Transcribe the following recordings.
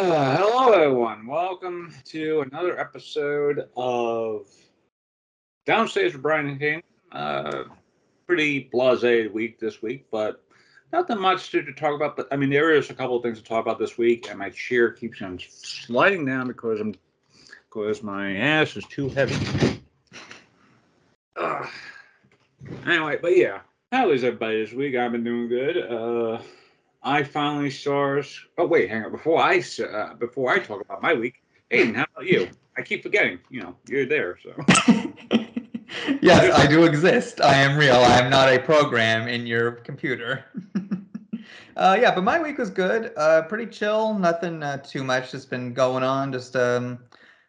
Uh, hello, everyone. Welcome to another episode of Downstage with Brian and King. Uh, pretty blasé week this week, but nothing much to, to talk about. But I mean, there is a couple of things to talk about this week, and my chair keeps on sliding down because I'm because my ass is too heavy. Uh, anyway, but yeah, how is everybody this week? I've been doing good. Uh, I finally saw. Oh wait, hang on. Before I uh, before I talk about my week, Aiden, how about you? I keep forgetting. You know, you're there. So. yes, I do exist. I am real. I am not a program in your computer. uh, yeah, but my week was good. Uh, pretty chill. Nothing uh, too much has been going on. Just um,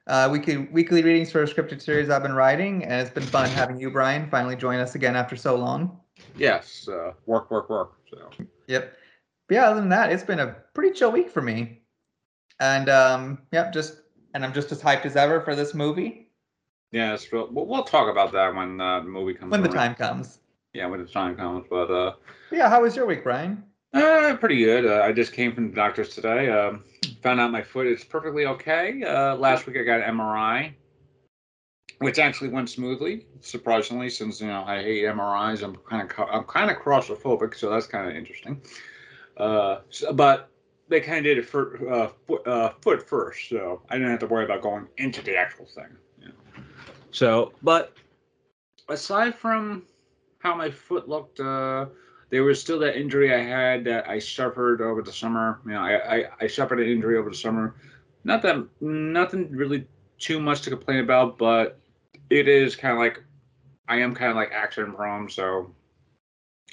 uh, weekly weekly readings for a scripted series I've been writing, and it's been fun having you, Brian, finally join us again after so long. Yes, uh, work, work, work. So. Yep. But yeah, other than that, it's been a pretty chill week for me. And um, yep, just and I'm just as hyped as ever for this movie. Yeah, it's real. We'll, we'll talk about that when uh, the movie comes. When around. the time comes. Yeah, when the time comes. But uh, yeah, how was your week, Brian? Uh, pretty good. Uh, I just came from the doctor's today. Um, found out my foot is perfectly okay. Uh, last week I got an MRI, which actually went smoothly, surprisingly, since you know I hate MRIs. I'm kind of I'm kind of claustrophobic, so that's kind of interesting. Uh, but they kind of did it for uh, foot, uh, foot first, so I didn't have to worry about going into the actual thing. So, but aside from how my foot looked, uh, there was still that injury I had that I suffered over the summer. You know, I, I, I suffered an injury over the summer. Not that nothing really too much to complain about, but it is kind of like I am kind of like accident prone, so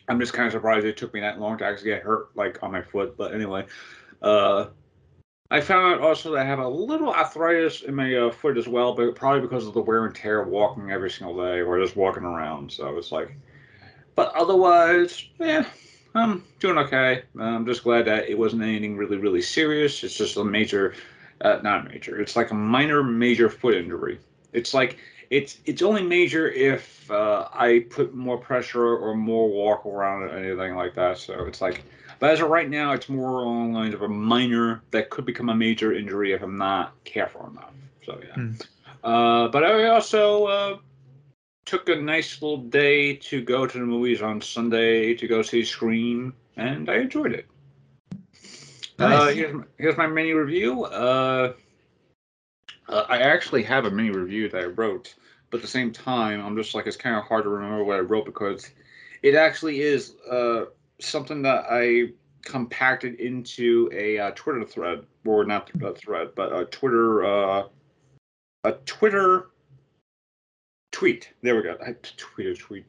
I'm just kind of surprised it took me that long to actually get hurt, like on my foot. But anyway, uh, I found out also that I have a little arthritis in my uh, foot as well, but probably because of the wear and tear of walking every single day or just walking around. So it's like, but otherwise, yeah, I'm doing okay. I'm just glad that it wasn't anything really, really serious. It's just a major, uh, not major. It's like a minor, major foot injury. It's like it's it's only major if uh, I put more pressure or more walk around or anything like that. So it's like, but as of right now, it's more along the lines of a minor that could become a major injury if I'm not careful enough. So yeah. Mm. Uh, but I also uh, took a nice little day to go to the movies on Sunday to go see Scream, and I enjoyed it. Uh, nice. here's, my, here's my mini review. Uh, I actually have a mini review that I wrote, but at the same time, I'm just like it's kind of hard to remember what I wrote because it actually is uh, something that I compacted into a uh, Twitter thread, or not a thread, but a Twitter uh, a Twitter tweet. There we go. I tweet a tweet.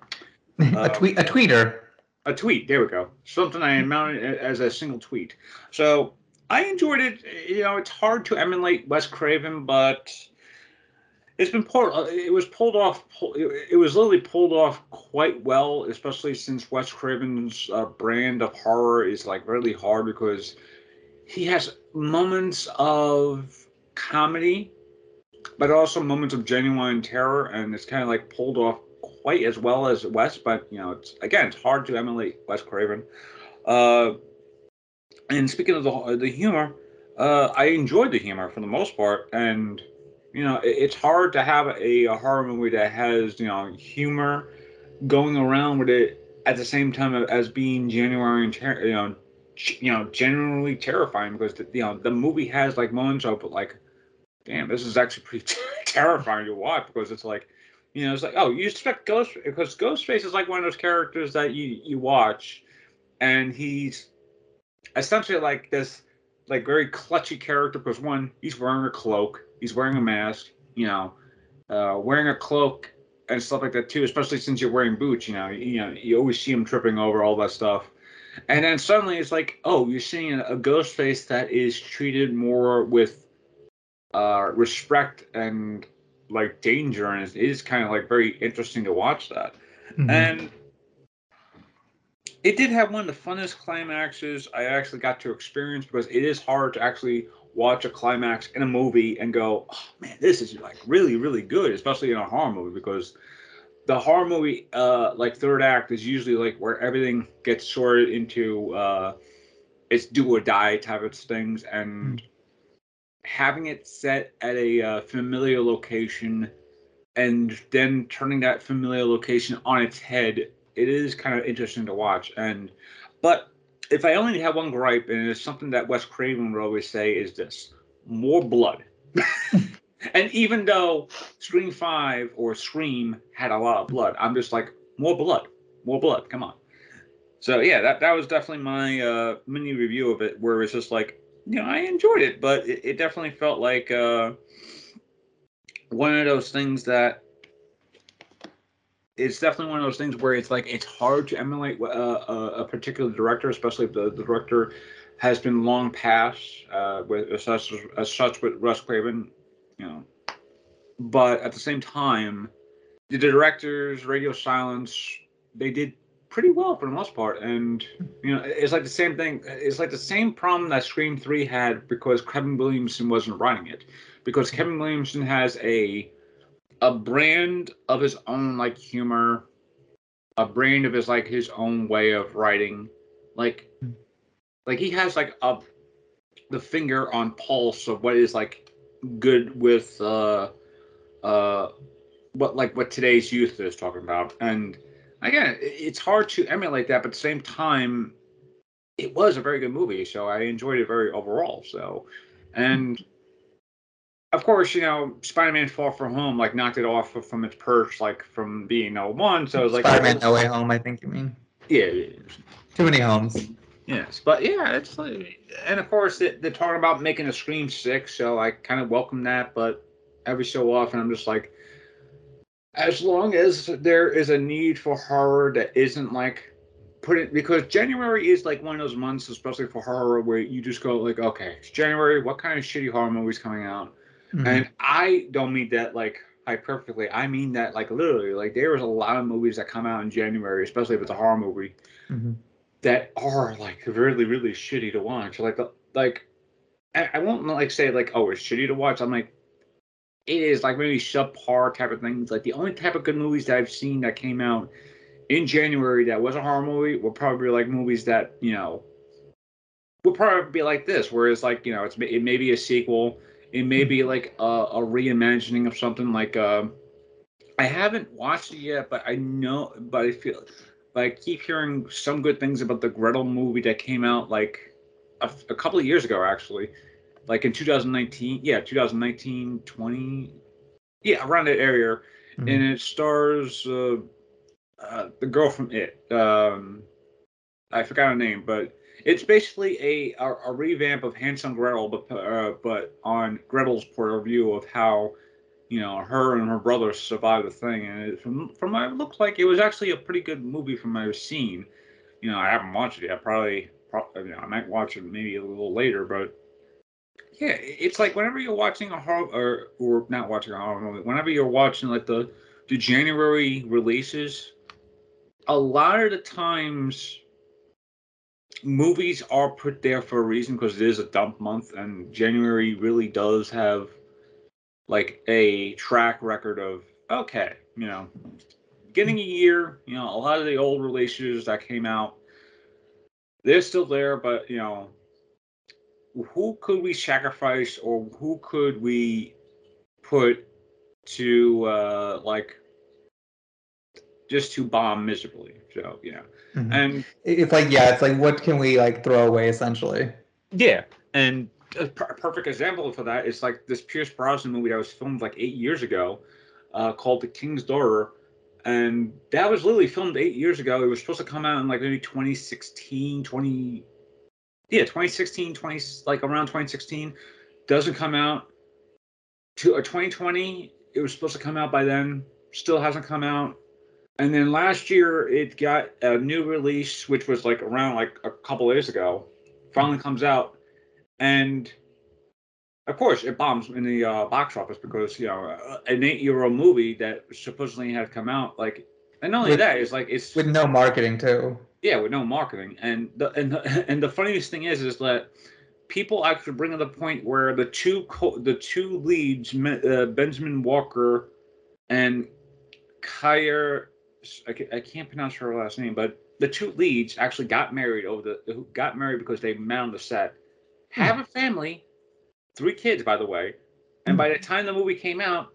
a tweet. A tweeter. A tweet. There we go. Something I mounted as a single tweet. So I enjoyed it. You know, it's hard to emulate Wes Craven, but it's been pulled. Uh, it was pulled off. It was literally pulled off quite well, especially since Wes Craven's uh, brand of horror is like really hard because he has moments of comedy, but also moments of genuine terror, and it's kind of like pulled off quite as well as Wes. But you know, it's again, it's hard to emulate Wes Craven. Uh, and speaking of the the humor, uh, I enjoyed the humor for the most part, and you know, it, it's hard to have a, a, horror movie that has you know humor going around with it at the same time as being genuine and ter- you know, you know, genuinely terrifying because the, you know the movie has like moments of like, damn, this is actually pretty terrifying to watch because it's like. You know, it's like, oh, you expect Ghost because Ghostface is like one of those characters that you you watch, and he's essentially like this like very clutchy character because one, he's wearing a cloak, he's wearing a mask, you know, uh, wearing a cloak and stuff like that too. Especially since you're wearing boots, you know, you know, you always see him tripping over all that stuff. And then suddenly it's like, oh, you're seeing a, a ghost face that is treated more with uh, respect and like danger, and it is kind of like very interesting to watch that. Mm-hmm. And it did have one of the funnest climaxes I actually got to experience because it is hard to actually watch a climax in a movie and go, oh, man, this is like really, really good, especially in a horror movie because the horror movie, uh, like third act, is usually like where everything gets sorted into uh, it's do or die type of things, and having it set at a uh, familiar location and then turning that familiar location on its head, it is kind of interesting to watch. And but if I only have one gripe, and it's something that Wes Craven would always say, is this: more blood. and even though Scream Five or Scream had a lot of blood, I'm just like more blood, more blood. Come on. So yeah, that that was definitely my uh, mini review of it, where it's just like you know I enjoyed it, but it, it definitely felt like uh, one of those things that it's definitely one of those things where it's like it's hard to emulate uh, a, a, particular director, especially if the, the director has been long past uh, with as such as such with Wes Craven, you know. But at the same time, the directors, Radio Silence, they did pretty well for the most part, and you know, it's like the same thing. It's like the same problem that Scream Three had because Kevin Williamson wasn't writing it, because Kevin Williamson has a a brand of his own like humor, a brand of his like his own way of writing, like like he has like a the finger on pulse of what is like good with uh uh what like what today's youth is talking about. And again it's hard to emulate that but at the same time it was a very good movie so i enjoyed it very overall so. And of course, you know, Spider-Man: Far From Home like knocked it off from its perch, like from being no one. So it was like Spider-Man: No Way Home. I think you mean. Yeah. Too many homes. Yes, but yeah, it's like, and of course it, they're talking about making a Scream Six, so I kind of welcome that. But every so often, I'm just like, as long as there is a need for horror that isn't like put it because January is like one of those months, especially for horror, where you just go like, okay, it's January. What kind of shitty horror movies coming out? Mm-hmm. And I don't mean that like perfectly. I mean that like literally. Like there was a lot of movies that come out in January, especially if it's a horror movie, mm-hmm. that are like really really shitty to watch. Like like I, won't like say like oh it's shitty to watch. I'm like it is like maybe subpar type of things. Like the only type of good movies that I've seen that came out in January that was a horror movie were probably like movies that you know would probably be like this, where it's like you know it's it may be a sequel it may be like a, a reimagining of something like uh, I haven't watched it yet, but I know, but I feel, but I keep hearing some good things about the Gretel movie that came out like a, a couple of years ago, actually, like in 2019. Yeah, 2019, 20, yeah, around that area, mm-hmm. and it stars uh, uh, the girl from It. Um, I forgot her name, but it's basically a, a, a revamp of Hansel Gretel, but uh, but on Gretel's point of view of how you know her and her brother survived the thing. And it, from from what it looked like, it was actually a pretty good movie from what I've seen. You know, I haven't watched it yet. Probably, probably you know, I might watch it maybe a little later, but yeah, it's like whenever you're watching a horror or or not watching a horror movie, whenever you're watching like the the January releases, a lot of the times movies are put there for a reason because it is a dump month, and January really does have like a track record of okay, you know, getting a year. You know, a lot of the old releases that came out, they're still there, but you know, who could we sacrifice or who could we put to uh like just to bomb miserably. So yeah, mm-hmm. and it's like yeah, it's like what can we like throw away essentially? Yeah, and a, per- perfect example for that is like this Pierce Brosnan movie that was filmed like eight years ago, uh, called The King's Daughter, and that was literally filmed eight years ago. It was supposed to come out in like maybe 2016, 20, yeah, 2016, 20 like around 2016. Doesn't come out to a uh, 2020. It was supposed to come out by then. Still hasn't come out and then last year it got a new release, which was like around like a couple days ago. Finally comes out, and of course it bombs in the uh, box office because you know an eight-year-old movie that supposedly had come out like, and not only with, that, it's like it's with no marketing too. Yeah, with no marketing, and the and the, and the funniest thing is is that people actually bring up the point where the two co- the two leads, uh, Benjamin Walker and Kaya I can't pronounce her last name, but the two leads actually got married over the got married because they met on the set, have hmm. a family, three kids, by the way, and by the time the movie came out,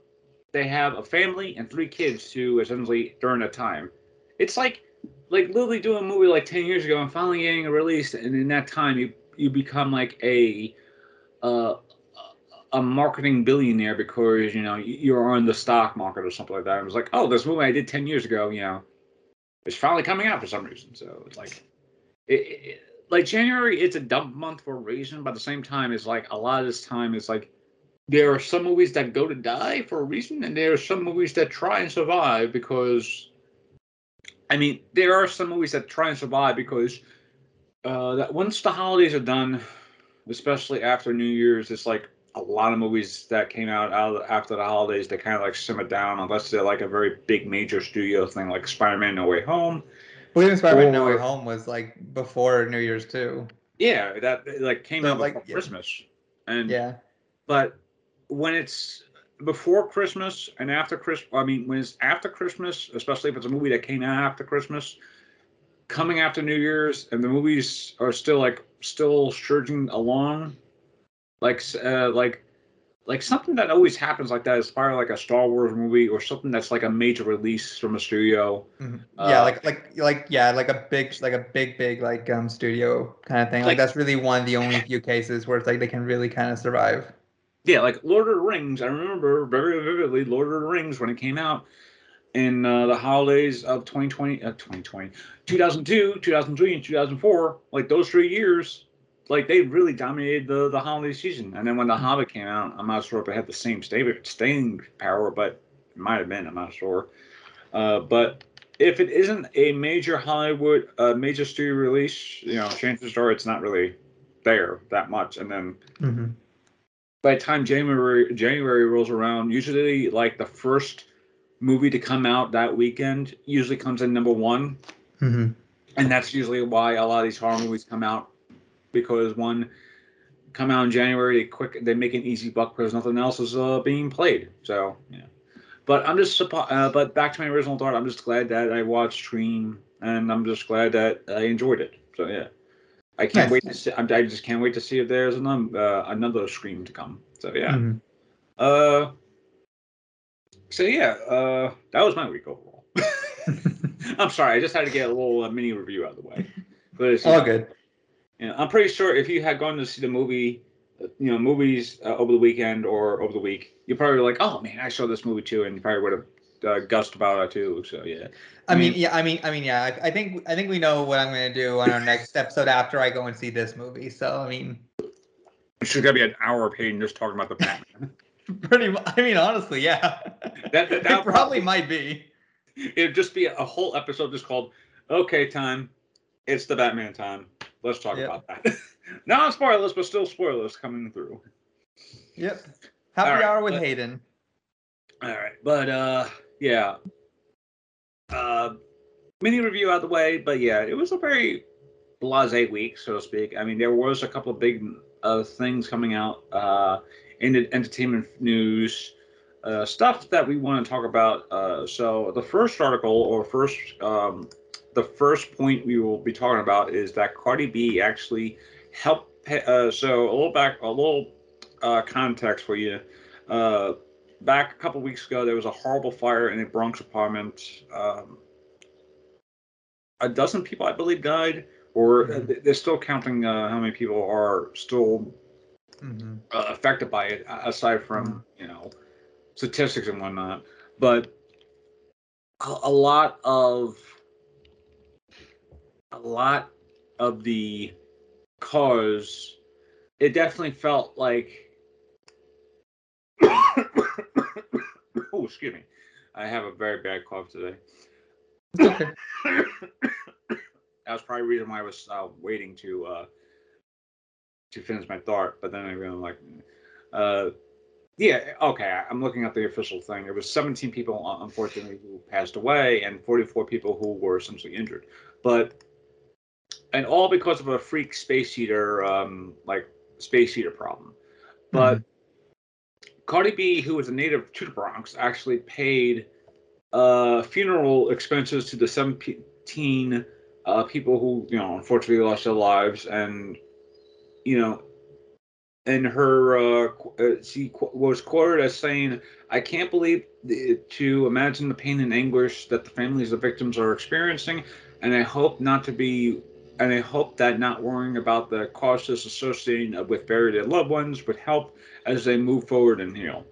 they have a family and three kids to essentially during a time. It's like like literally doing a movie like ten years ago and finally getting a release, and in that time you you become like a uh, a marketing billionaire because you know you're on the stock market or something like that. It was like, oh, this movie I did ten years ago, you know, it's finally coming out for some reason. So it's like, it, it, like January, it's a dump month for a reason, but at the same time, it's like a lot of this time is like there are some movies that go to die for a reason, and there are some movies that try and survive because. I mean, there are some movies that try and survive because uh, that once the holidays are done, especially after New Year's, it's like a lot of movies that came out, out after the holidays they kind of like simmer down unless they're like a very big major studio thing like Spider-Man No Way Home. Well, even Spider-Man No Way Home was like before New Year's too. Yeah, that like came So, out like, before yeah. Christmas, and Yeah. but when it's before Christmas and after Christmas, I mean when it's after Christmas, especially if it's a movie that came out after Christmas, coming after New Year's, and the movies are still like still surging along, like uh, like like something that always happens like that is probably like a Star Wars movie or something that's like a major release from a studio. Mhm. yeah, Uh, like like like yeah, like a big like a big big like um studio kind of thing. Like, Like- that's really one of the only few cases where it's like they can really kind of survive. Yeah, like Lord of the Rings. I remember very vividly Lord of the Rings when it came out in uh, the holidays of 2020, uh, 2020, 2002, 2003, and 2004. Like those three years, like they really dominated the the holiday season. And then when the Hobbit came out, I'm not sure if it had the same stay, staying power, but it might have been. I'm not sure. Uh, but if it isn't a major Hollywood, uh, major studio release, you know, chances are it's not really there that much. And then hmm by the time January January rolls around, usually like the first movie to come out that weekend usually comes in number one, hmm and that's usually why a lot of these horror movies come out because one come out in January, they quick they make an easy buck because nothing else is uh, being played. So yeah, but I'm just uh, but back to my original thought. I'm just glad that I watched Scream, and I'm just glad that I enjoyed it. So yeah. I can't wait to see. I'm- just can't wait to see if there's another uh, another Scream to come. So yeah. Mhm. Uh, so yeah, uh, that was my week overall. I'm sorry, I just had to get a little uh, mini review out of the way. But it's, All good. You know, I'm pretty sure if you had gone to see the movie, you know, movies uh, over the weekend or over the week, you probably were like, "Oh man, I saw this movie too," and you probably would have uh, gussed about it too. So yeah, I mean, mean- yeah, I mean, I mean, yeah. I, I think I think we know what I'm gonna do on our next episode after I go and see this movie. So I mean, it's just gonna be an hour of Peyton just talking about the Batman. pretty. I mean, honestly, yeah. That- that- probably might be. It'd just be a whole episode just called "Okay, time." It's the Batman time. Let's talk Yep. about that. Not spoilers, but still spoilers coming through. Yep. Happy right, hour with but- Hayden. All right, but uh, yeah. Uh, mini review out the way, but yeah, it was a very blase week, so to speak. I mean, there was a couple of big uh, things coming out uh, in the entertainment news, uh, stuff that we want to talk about. Uh, so the first article or first um, the first point we will be talking about is that Cardi B actually helped. Uh, so a little back, a little uh, context for you. Uh, back a couple weeks ago, there was a horrible fire in a Bronx apartment. Um, a dozen people, I believe, died, or Mhm. they're still counting uh, how many people are still hmm uh, affected by it, aside from you know statistics and whatnot. But a, a lot of a lot of the cars, it definitely felt like. oh, excuse me. I have a very bad cough today. Okay. that was probably the reason why I was uh, waiting to uh, to finish my thought. But then I really like, uh, yeah, okay. I'm looking at the official thing. There was 17 people, uh, unfortunately, who passed away, and 44 people who were essentially injured. But and all because of a freak space heater, um, like space heater problem. But Cardi B, who was a native to the Bronx, actually paid uh, funeral expenses to the 17 uh, people who, you know, unfortunately lost their lives. And, you know, in her, uh, uh, she was quoted as saying, "I can't believe the, to imagine the pain and anguish that the families of victims are experiencing, and I hope not to be." And I hope that not worrying about the costs associated with buried loved ones would help as they move forward and heal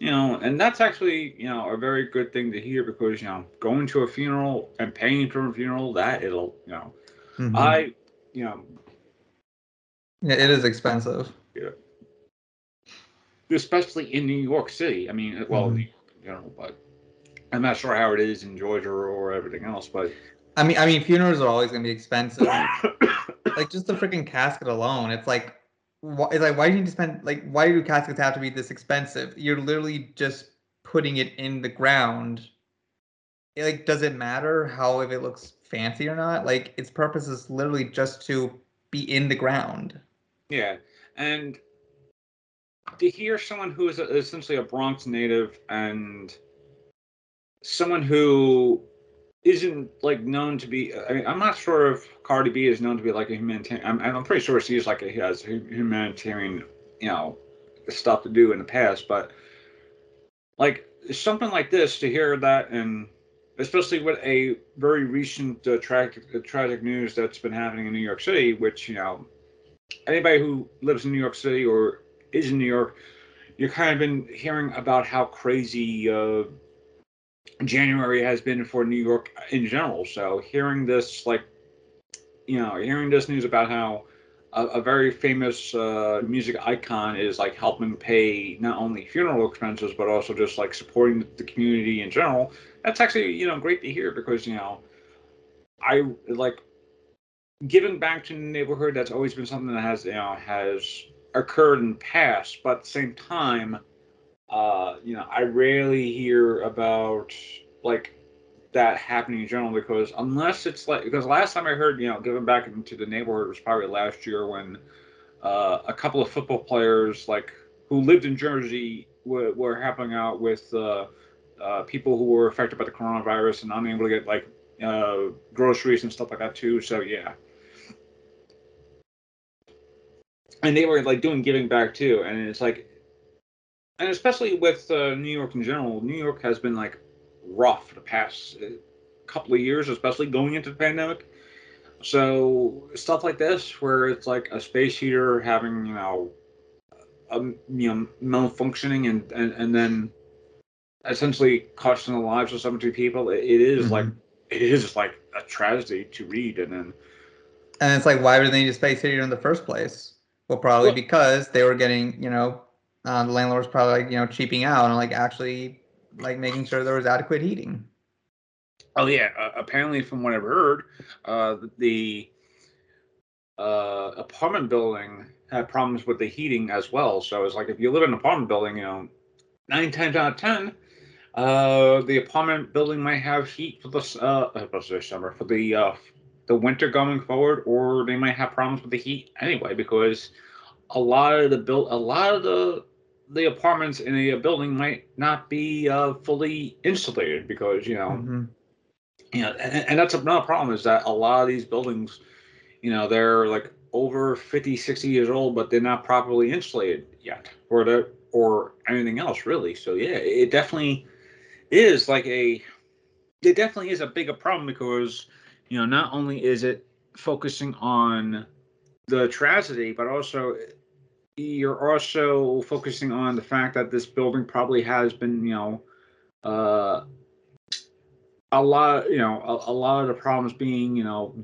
you know, and that's actually, you know, a very good thing to hear because, you know, going to a funeral and paying for a funeral, that it'll, you know, mm-hmm. I, you know, yeah, it is expensive. Yeah. Especially in New York City. I mean, well, mm-hmm. you know, but I'm not sure how it is in Georgia or everything else, but I mean, I mean, funerals are always going to be expensive. like just the freaking casket alone, it's like why, like why do you need to spend like why do caskets have to be this expensive? You're literally just putting it in the ground. like, does it matter how if it looks fancy or not? Like, its purpose is literally just to be in the ground. Yeah, and to hear someone who is essentially a Bronx native and someone who isn't like known to be. I mean, I'm not sure if Cardi B is known to be like a humanitarian. I'm, I'm pretty sure she's like a, has humanitarian, you know, stuff to do in the past. But like something like this, to hear that, and especially with a very recent uh, tragic uh, tragic news that's been happening in New York City, which you know, anybody who lives in New York City or is in New York, you're kind of been hearing about how crazy. Uh, January has been for New York in general. So hearing this, like, you know, hearing this news about how a, a very famous uh, music icon is like helping pay not only funeral expenses but also just like supporting the community in general. That's actually you know great to hear because you know I like giving back to the neighborhood. That's always been something that has you know has occurred in the past, but at the same time uh, you know, I rarely hear about like that happening in general because unless it's like because last time I heard, you know, giving back into the neighborhood was probably last year when uh, a couple of football players like who lived in Jersey were, were helping out with uh, uh, people who were affected by the coronavirus and unable to get like uh, groceries and stuff like that too. So yeah. And they were like doing giving back too, and it's like and especially with uh, New York in general, New York has been like rough the past uh, couple of years, especially going into the pandemic. So stuff like this, where it's like a space heater having you know, a, you know, malfunctioning and, and and then essentially costing the lives of many people, it, it is mm-hmm. like it is like a tragedy to read, and then. And it's like, why would they need a space heater in the first place? Well, probably well, because they were getting, you know, uh, the landlord was probably like you know cheaping out and like actually like making sure there was adequate heating. Oh yeah, uh, apparently from what I've heard, uh, the uh, apartment building had problems with the heating as well. So it's like if you live in an apartment building, you know, nine times out of ten, uh, the apartment building might have heat for the uh, summer for the uh, the winter going forward, or they might have problems with the heat anyway because a lot of the build a lot of the the apartments in a building might not be uh, fully insulated because you know mm-hmm. you know and, and, that's another problem is that a lot of these buildings you know they're like over 50 60 years old but they're not properly insulated yet or the or anything else really so yeah it definitely is like a it definitely is a bigger problem because you know not only is it focusing on the tragedy but also you're also focusing on the fact that this building probably has been, you know, uh, a lot, you know, a, a lot of the problems being, you know,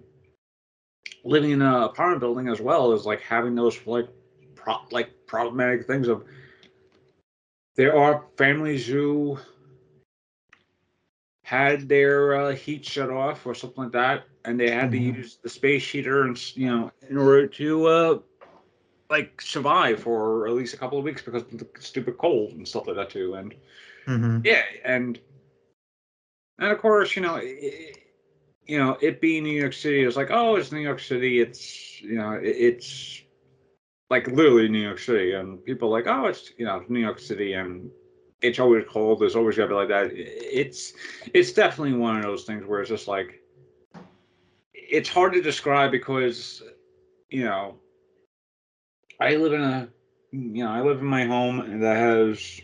living in an apartment building as well as like having those like pro- like problematic things of there are families who had their uh, heat shut off or something like that and they had mm-hmm. to use the space heater and you know in order to uh, like survive for at least a couple of weeks because of the stupid cold and stuff like that too. And mm-hmm. yeah, and and of course, you know, it, you know, it being New York City is like, oh, it's New York City. It's you know, it, it's like literally New York City, and people like, oh, it's you know, New York City, and it's always cold. There's always gonna be like that. It's it's definitely one of those things where it's just like it's hard to describe because you know I live in a you know, I live in my home that has,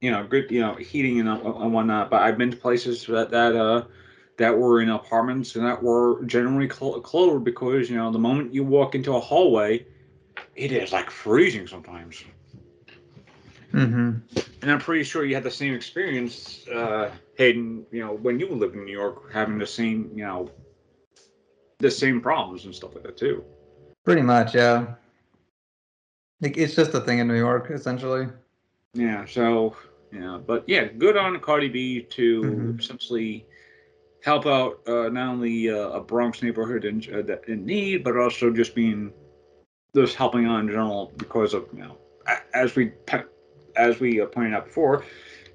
you know, good, you know, heating and, and whatnot. But I've been to places that that uh that were in apartments and that were generally cl- closed because you know the moment you walk into a hallway, it is like freezing sometimes. Mm-hmm. And I'm pretty sure you had the same experience, uh, Hayden. You know, when you lived in New York, having the same, you know, the same problems and stuff like that too. Pretty much, yeah. Like it's just a thing in New York, essentially. Yeah. So yeah, but yeah, good on Cardi B to Mhm. essentially help out uh, not only uh, a Bronx neighborhood in, uh, that in need, but also just being just helping out in general because of you know, as we as we uh, pointed out before,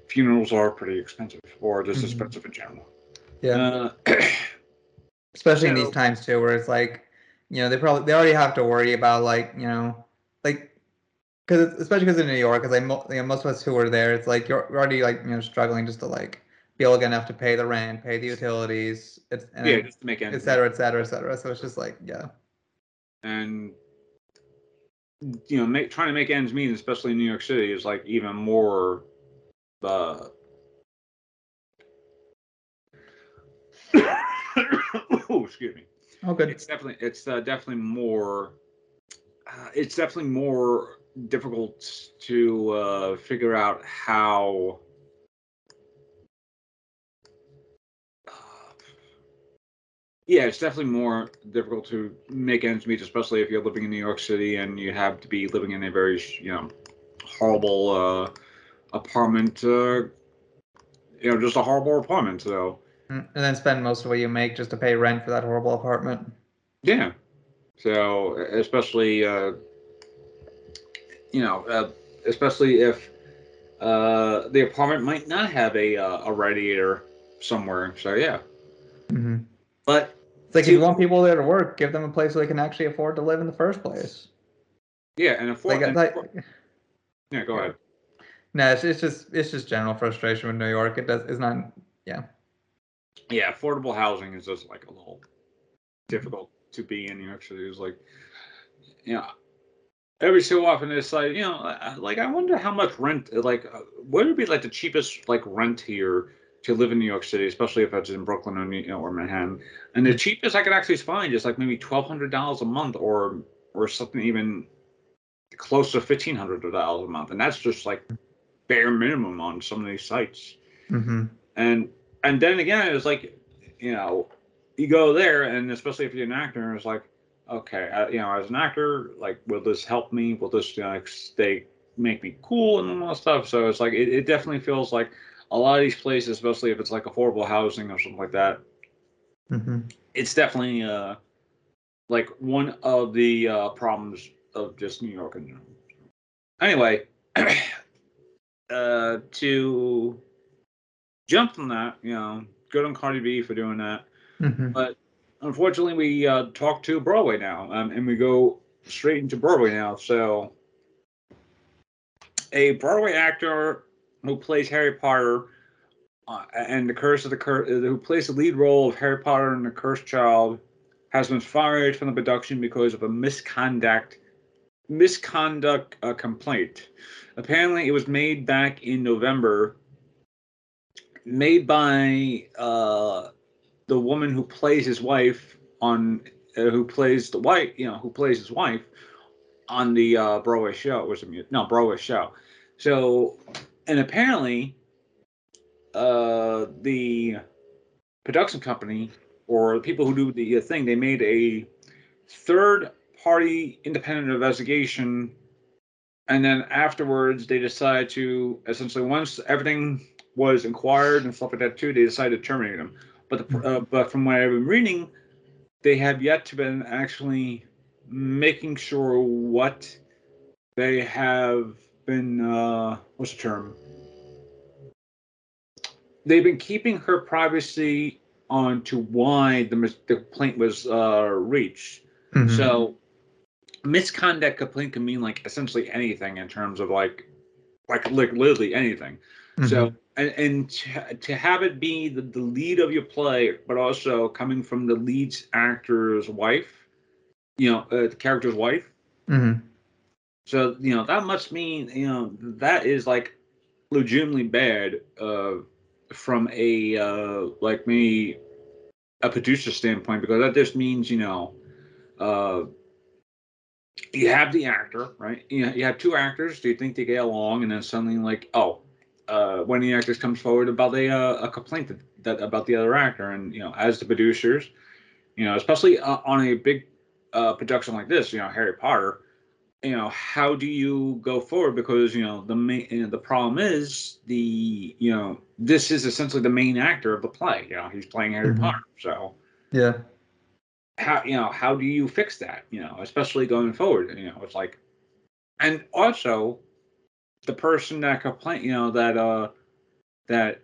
funerals are pretty expensive or just Mhm. expensive in general. Yeah. Uh, especially in these times too where it's like you know they probably they already have to worry about like you know like because especially because in new york because like mo- you know, most of us who are there it's like you're already like you know struggling just to like be able to get enough to pay the rent pay the utilities it's and yeah, just to make ends et cetera et cetera et cetera so it's just like yeah and you know, make trying to make ends meet, especially in New York City, is like even more. Uh, oh, excuse me. Oh good It's definitely it's uh, definitely more. Uh, it's definitely more difficult to uh, figure out how. uh, Yeah, it's definitely more difficult to make ends meet, especially if you're living in New York City and you have to be living in a very, you know, horrible uh, apartment. Uh, you know, just a horrible apartment. So and then spend most of what you make just to pay rent for that horrible apartment yeah, so especially uh, you know, uh, especially if uh, the apartment might not have a uh, a radiator somewhere. So yeah, hmm but it's like if you want people there to work give them a place where they can actually afford to live in the first place yeah, and afford. like, and like yeah, go ahead. no it's, it's just it's just general frustration with new york it does it's not yeah yeah, affordable housing is just like a little difficult to be in New York City. It's like, you know, every so often it's like, you know, like I wonder how much rent, like, uh, what would be like the cheapest like rent here to live in New York City, especially if it's in Brooklyn or you know, or Manhattan. And the cheapest I could actually find is like maybe twelve hundred dollars a month, or or something even close to fifteen hundred dollars a month, and that's just like bare minimum on some of these sites hmm and and then again it's like you know you go there and especially if you're an actor it's like okay uh, you know as an actor like will this help me? Will this you know, like stay make me cool and all that stuff? So it's like it, it definitely feels like a lot of these places especially if it's like affordable housing or something like that hmm it's definitely uh like one of the uh problems of just new york in general. Anyway uh to jump from that you know good on cardi b for doing that. Hmm but unfortunately we uh talk to broadway now um, and we go straight into broadway now. So a broadway actor who plays harry potter uh, and the curse of the cur- uh, who plays the lead role of harry potter and the cursed child has been fired from the production because of a misconduct misconduct uh, complaint. Apparently it was made back in november made by uh, the woman who plays his wife on uh, who plays the wife you know who plays his wife on the uh, Broadway show. It was a no Broadway show. So and apparently uh, the production company or the people who do the uh, thing they made a third party independent investigation. And then afterwards they decide to essentially once everything was inquired and stuff like that too they decided to terminate him but the, uh, but from what i've been reading they have yet to been actually making sure what they have been uh what's the term they've been keeping her privacy on to why the, mis- the complaint was uh reached Mhm. so misconduct complaint can mean like essentially anything in terms of like like like literally anything. So Mhm. And, and to, to have it be the, the lead of your play, but also coming from the lead actor's wife, you know, uh, the character's wife, Mhm. So you know that must mean you know that is like legitimately bad uh, from a uh, like me a producer standpoint because that just means you know uh, you have the actor right you, know, you have two actors do you think they get along and then suddenly like oh uh, one of the actors comes forward about a, uh, a complaint that, that about the other actor. And you know as the producers you know especially uh, on a big uh, production like this you know harry potter you know how do you go forward? Because you know the main you know, the problem is the you know this is essentially the main actor of the play. You know he's playing harry Mhm. potter. So Yeah. how you know how do you fix that? You know especially going forward you know it's like and also the person that complain you know that uh that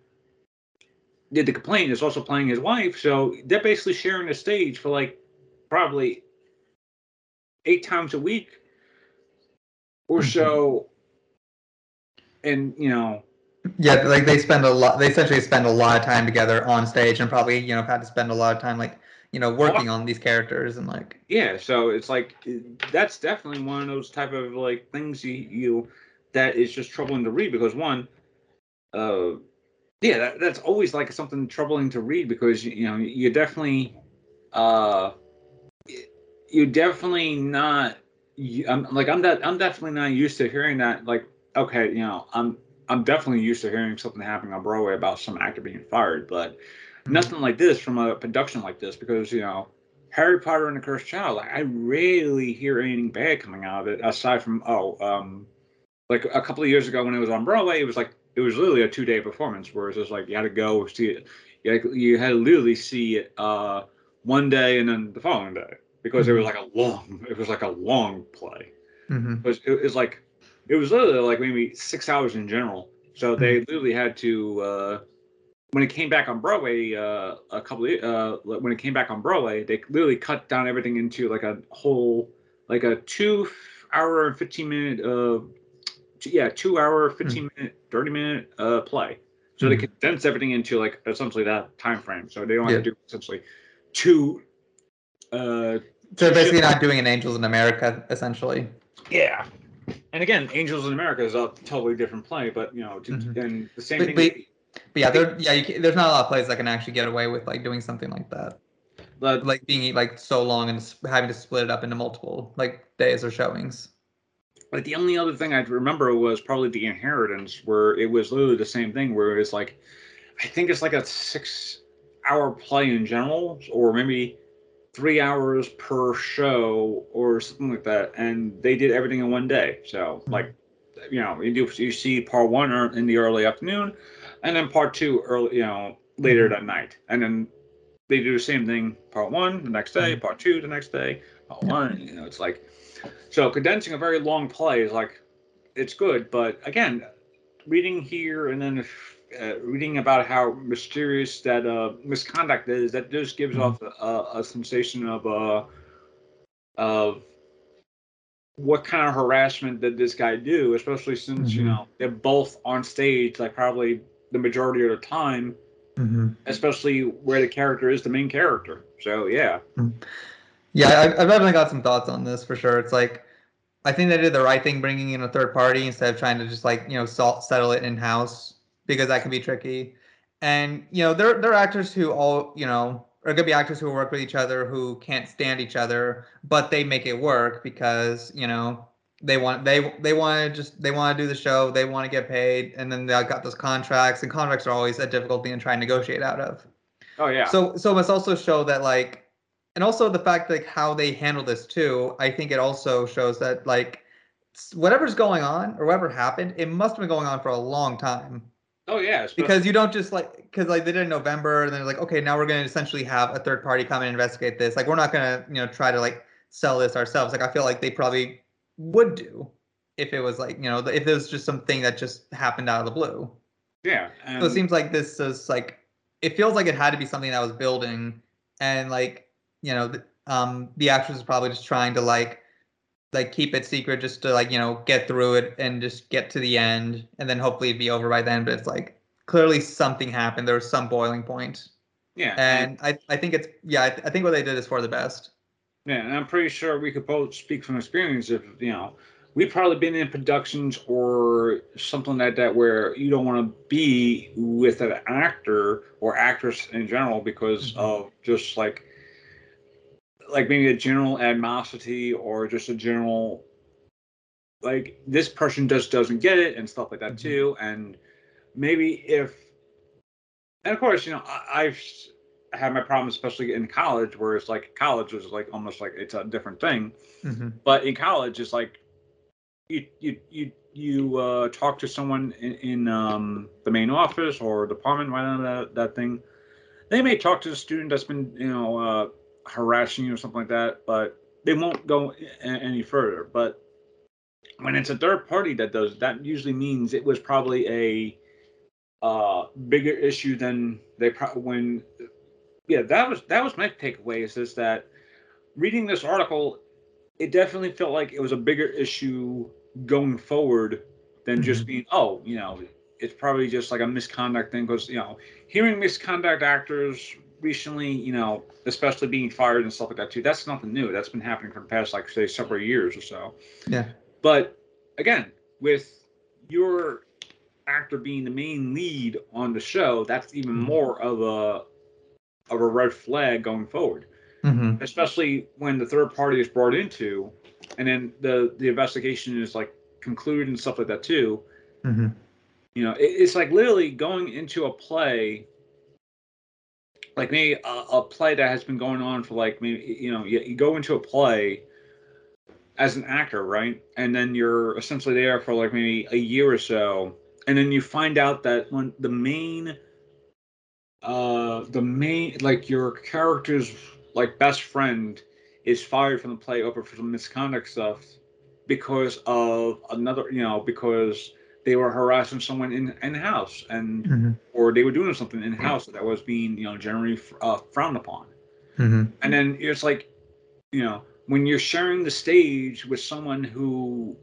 did the complaint is also playing his wife so they're basically sharing the stage for like probably eight times a week or Mhm. so and you know Yeah, like they spend a lot. They essentially spend a lot of time together on stage, and probably you know have to spend a lot of time like you know working on these characters and like yeah so it's like that's definitely one of those type of like things you you that is just troubling to read because one uh yeah that, that's always like something troubling to read because you know you definitely uh you're definitely not you, I'm like I'm that I'm definitely not used to hearing that like okay you know I'm I'm definitely used to hearing something happening on Broadway about some actor being fired but nothing like this from a production like this because you know Harry Potter and the Cursed Child like I rarely hear anything bad coming out of it aside from oh um like a couple of years ago when it was on Broadway it was like it was literally a two day performance where it's just like you had to go see it. You had, you had to literally see it uh one day and then the following day because it was like a long it was like a long play. Mhm. it was it was like it was literally like maybe six hours in general. So they literally had to uh when it came back on broadway uh a couple of, uh when it came back on broadway they literally cut down everything into like a whole like a two hour and 15 minute uh yeah two hour 15 minute 30 minute uh play so they Mhm. condensed everything into like essentially that time frame so they don't have Yeah. to do essentially two uh So basically, not doing an Angels in America, essentially. Yeah. And again, Angels in America is a totally different play, but you know, to, Mhm. and the same But- thing. but- But yeah, there, yeah, you can, there's not a lot of plays that can actually get away with like doing something like that, but like being like so long and having to split it up into multiple like days or showings. Like the only other thing I remember was probably the inheritance, where it was literally the same thing, where it's like, I think it's like a six-hour play in general, or maybe three hours per show, or something like that, and they did everything in one day. So hmm. like, you know, you do you see part one er, in the early afternoon, and then part two early, you know, later hmm. that night, and then they do the same thing part one the next day, hmm. part two the next day, part one. You know, it's like so condensing a very long play is like it's good, but again, reading here and then uh, reading about how mysterious that uh, misconduct is, that just gives Mhm. off a, a sensation of uh, of what kind of harassment did this guy do, especially since you Mhm. know they're both on stage like probably the majority of the time, hmm especially where the character is the main character. So yeah, Yeah, I, I've definitely got some thoughts on this for sure. It's like I think they did the right thing bringing in a third party instead of trying to just like you know salt, settle it in house because that can be tricky. And you know there there are actors who all you know are gonna be actors who work with each other who can't stand each other, but they make it work because you know they want they they want to just they want to do the show, they want to get paid, and then they got those contracts, and contracts are always a difficult thing to try and negotiate out of. oh yeah, So so it must also show that like and also the fact like how they handle this too, I think it also shows that like whatever's going on or whatever happened, it must have been going on for a long time. oh yeah, Because you don't just like because like they did it in November and then like, okay, now we're gonna essentially have a third party come and investigate this. Like we're not gonna, you know, try to like sell this ourselves. Like I feel like they probably would do if it was like, you know, if it was just something that just happened out of the blue. yeah, So it seems like this is like it feels like it had to be something that was building, and like you know, the, um, the actress is probably just trying to like like keep it secret, just to like you know get through it and just get to the end, and then hopefully it'd be over by then. But it's like clearly something happened. There was some boiling point, yeah, and I I think it's yeah I, I think what they did is for the best. Yeah, and I'm pretty sure we could both speak from experience if you know we've probably been in productions or something like that where you don't want to be with an actor or actress in general because Mhm. of just like like maybe a general animosity or just a general like this person just doesn't get it and stuff like that Mhm. too. And maybe if and of course you know I, i've had my problems especially in college where it's like college is like almost like it's a different thing. Hmm but in college it's like you you you you uh, talk to someone in, in um, the main office or department right on that, that thing. They may talk to the student that's been you know uh, harassing you or something like that but they won't go any further but when it's a third party that does that usually means it was probably a uh, bigger issue than they pro- when yeah that was that was my takeaway is is that reading this article it definitely felt like it was a bigger issue going forward than just Mhm. being oh you know it's probably just like a misconduct thing because you know hearing misconduct actors recently you know especially being fired and stuff like that too that's nothing new. That's been happening for the past like say several years or so. Yeah. but again with your actor being the main lead on the show that's even Mhm. more of a of a red flag going forward. Hmm especially when the third party is brought into and then the the investigation is like concluded and stuff like that too. Hmm you know it, it's like literally going into a play like maybe a, a play that has been going on for like maybe you know you, you go into a play as an actor right? And then you're essentially there for like maybe a year or so and then you find out that when the main uh the main like your character's like best friend is fired from the play over for some misconduct stuff because of another you know because they were harassing someone in in house and hmm or they were doing something in house that was being you know generally uh, frowned upon. Hmm and then it's like you know when you're sharing the stage with someone who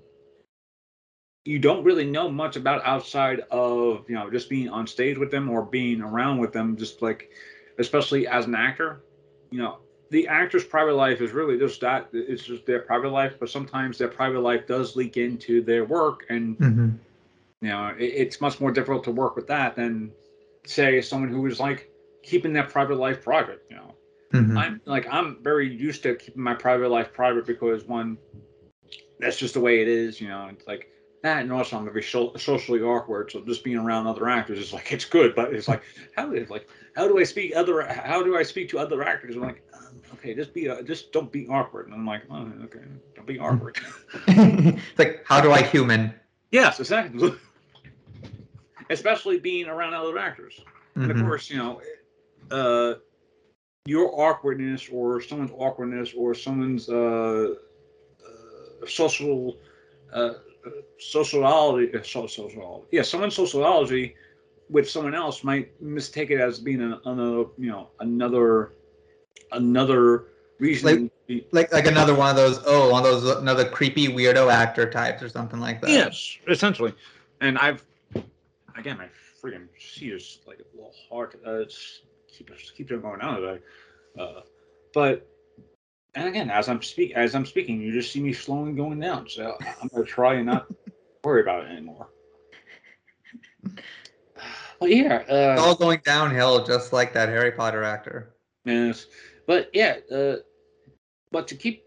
you don't really know much about outside of you know just being on stage with them or being around with them just like especially as an actor you know the actor's private life is really just that it's just their private life but sometimes their private life does leak into their work and hmm you know it, it's much more difficult to work with that than say someone who is like keeping that private life private you know hmm I'm like I'm very used to keeping my private life private because one, that's just the way it is, you know. It's like that, and also I'm very so- socially awkward, so just being around other actors is like it's good, but it's like how is like how do I speak other how do I speak to other actors? I'm like um, okay, just be uh, just don't be awkward, and I'm like oh, okay, don't be awkward. it's like, how do I human? yes, exactly. Especially being around other actors. And of Mhm. course, you know, uh, your awkwardness or someone's awkwardness or someone's uh, uh, social uh, sociology, uh, so- sociology, yeah, someone's sociology with someone else might mistake it as being an, another, you know, another, another reason. Like like another one of those. Oh, one of those another creepy weirdo actor types or something like that. yes, essentially. And I've, again, my freaking seat is like a little hard. Uh, it's, keep keep it going today. Uh, but and again, as I'm speak as I'm speaking, you just see me slowly going down. So I'm gonna try and not worry about it anymore. But yeah, It's uh, all going downhill, just like that Harry Potter actor. yes. But yeah, uh, but to keep,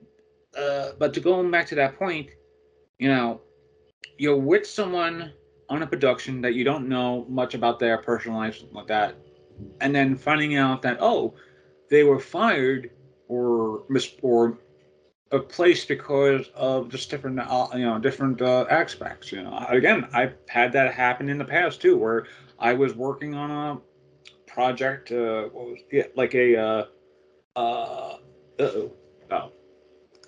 uh, but to going back to that point, you know, you're with someone on a production that you don't know much about their personal life, like that, and then finding out that oh, they were fired or mis or a place because of just different uh, you know different uh, aspects you know. Again i've had that happen in the past too where i was working on a project uh what was it like a uh uh oh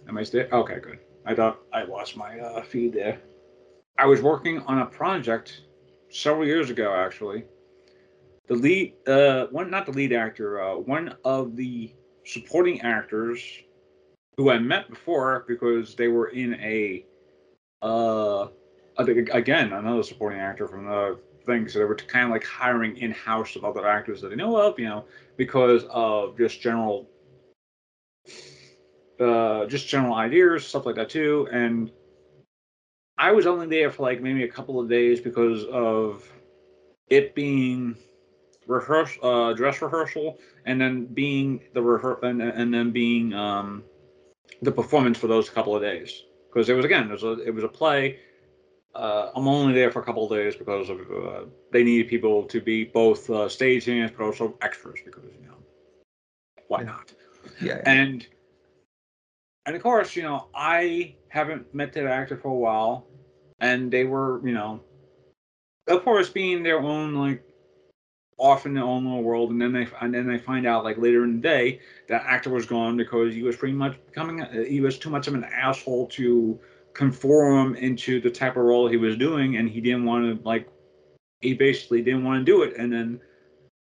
am i still okay good. I thought i lost my uh feed there i was working on a project several years ago actually. The lead uh one not the lead actor uh one of the supporting actors who I met before because they were in a uh again another supporting actor from the thing so they were kind of like hiring in house of other actors that they know of you know because of just general uh just general ideas stuff like that too. And I was only there for like maybe a couple of days because of it being rehearsal, uh, dress rehearsal, and then being the rehear and, and then being um, the performance for those couple of days. Because it was again, it was a it was a play. Uh, I'm only there for a couple of days because of uh, they needed people to be both uh, stage hands but also extras because you know why Yeah. not? Yeah. and and of course you know i haven't met that actor for a while and they were you know of course being their own like off in their own little world and then they and then they find out like later in the day that actor was gone because he was pretty much becoming he was too much of an asshole to conform into the type of role he was doing and he didn't want to like he basically didn't want to do it. And then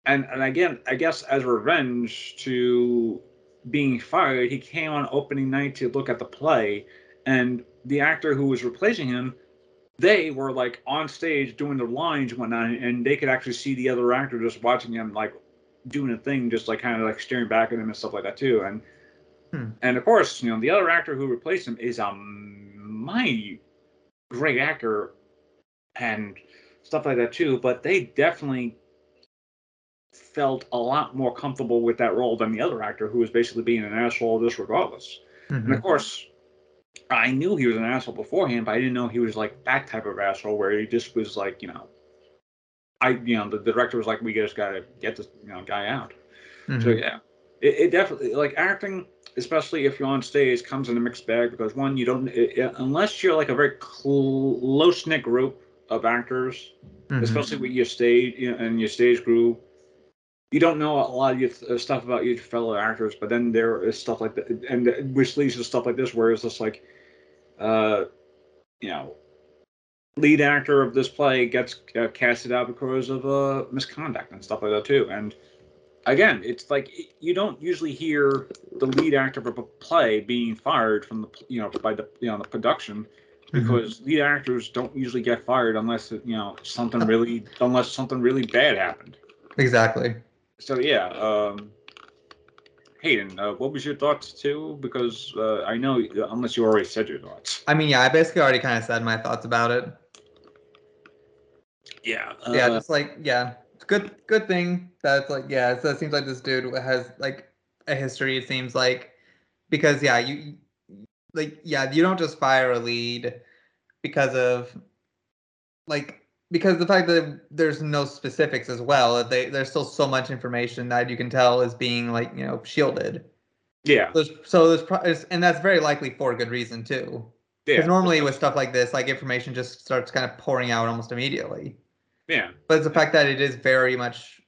and and again i guess as revenge to being fired, he came on opening night to look at the play, and the actor who was replacing him, they were like on stage doing their lines and whatnot, and they could actually see the other actor just watching him like doing a thing, just like kind of like staring back at him and stuff like that too. And Hmm. and of course, you know, the other actor who replaced him is a mighty great actor and stuff like that too. But they definitely felt a lot more comfortable with that role than the other actor who was basically being an asshole just regardless. And Mhm. of course, I knew he was an asshole beforehand, but I didn't know he was like that type of asshole where he just was like, you know, I, you know, the director was like, we just gotta get this, you know, guy out. So Mhm. yeah, it, it definitely like acting, especially if you're on stage, comes in a mixed bag because one, you don't it, it- unless you're like a very close knit group of actors, Mhm. especially with your stage you know, and your stage crew. You don't know a lot of your uh, stuff about your fellow actors, but then there is stuff like that, and which leads to stuff like this, where it's just like, uh, you know, lead actor of this play gets uh, casted out because of uh, misconduct and stuff like that too. And again, it's like you don't usually hear the lead actor of a play being fired from the you know by the you know the production Mhm. because lead actors don't usually get fired unless you know something really unless something really bad happened. Exactly. So yeah, um, Hayden, uh, what was your thoughts too? Because uh, I know unless you already said your thoughts. I mean, yeah, I basically already kind of said my thoughts about it. Yeah. yeah, uh, just like yeah, it's good good thing that it's like yeah, so it seems like this dude has like a history. It seems like because yeah, you like yeah, you don't just fire a lead because of like because the fact that there's no specifics as well. that They there's still so much information that you can tell is being like you know shielded. yeah. There's, so there's pro- is- and that's very likely for a good reason too. Because Yeah. normally with stuff like this, like information just starts kind of pouring out almost immediately. Yeah. But it's the fact that it is very much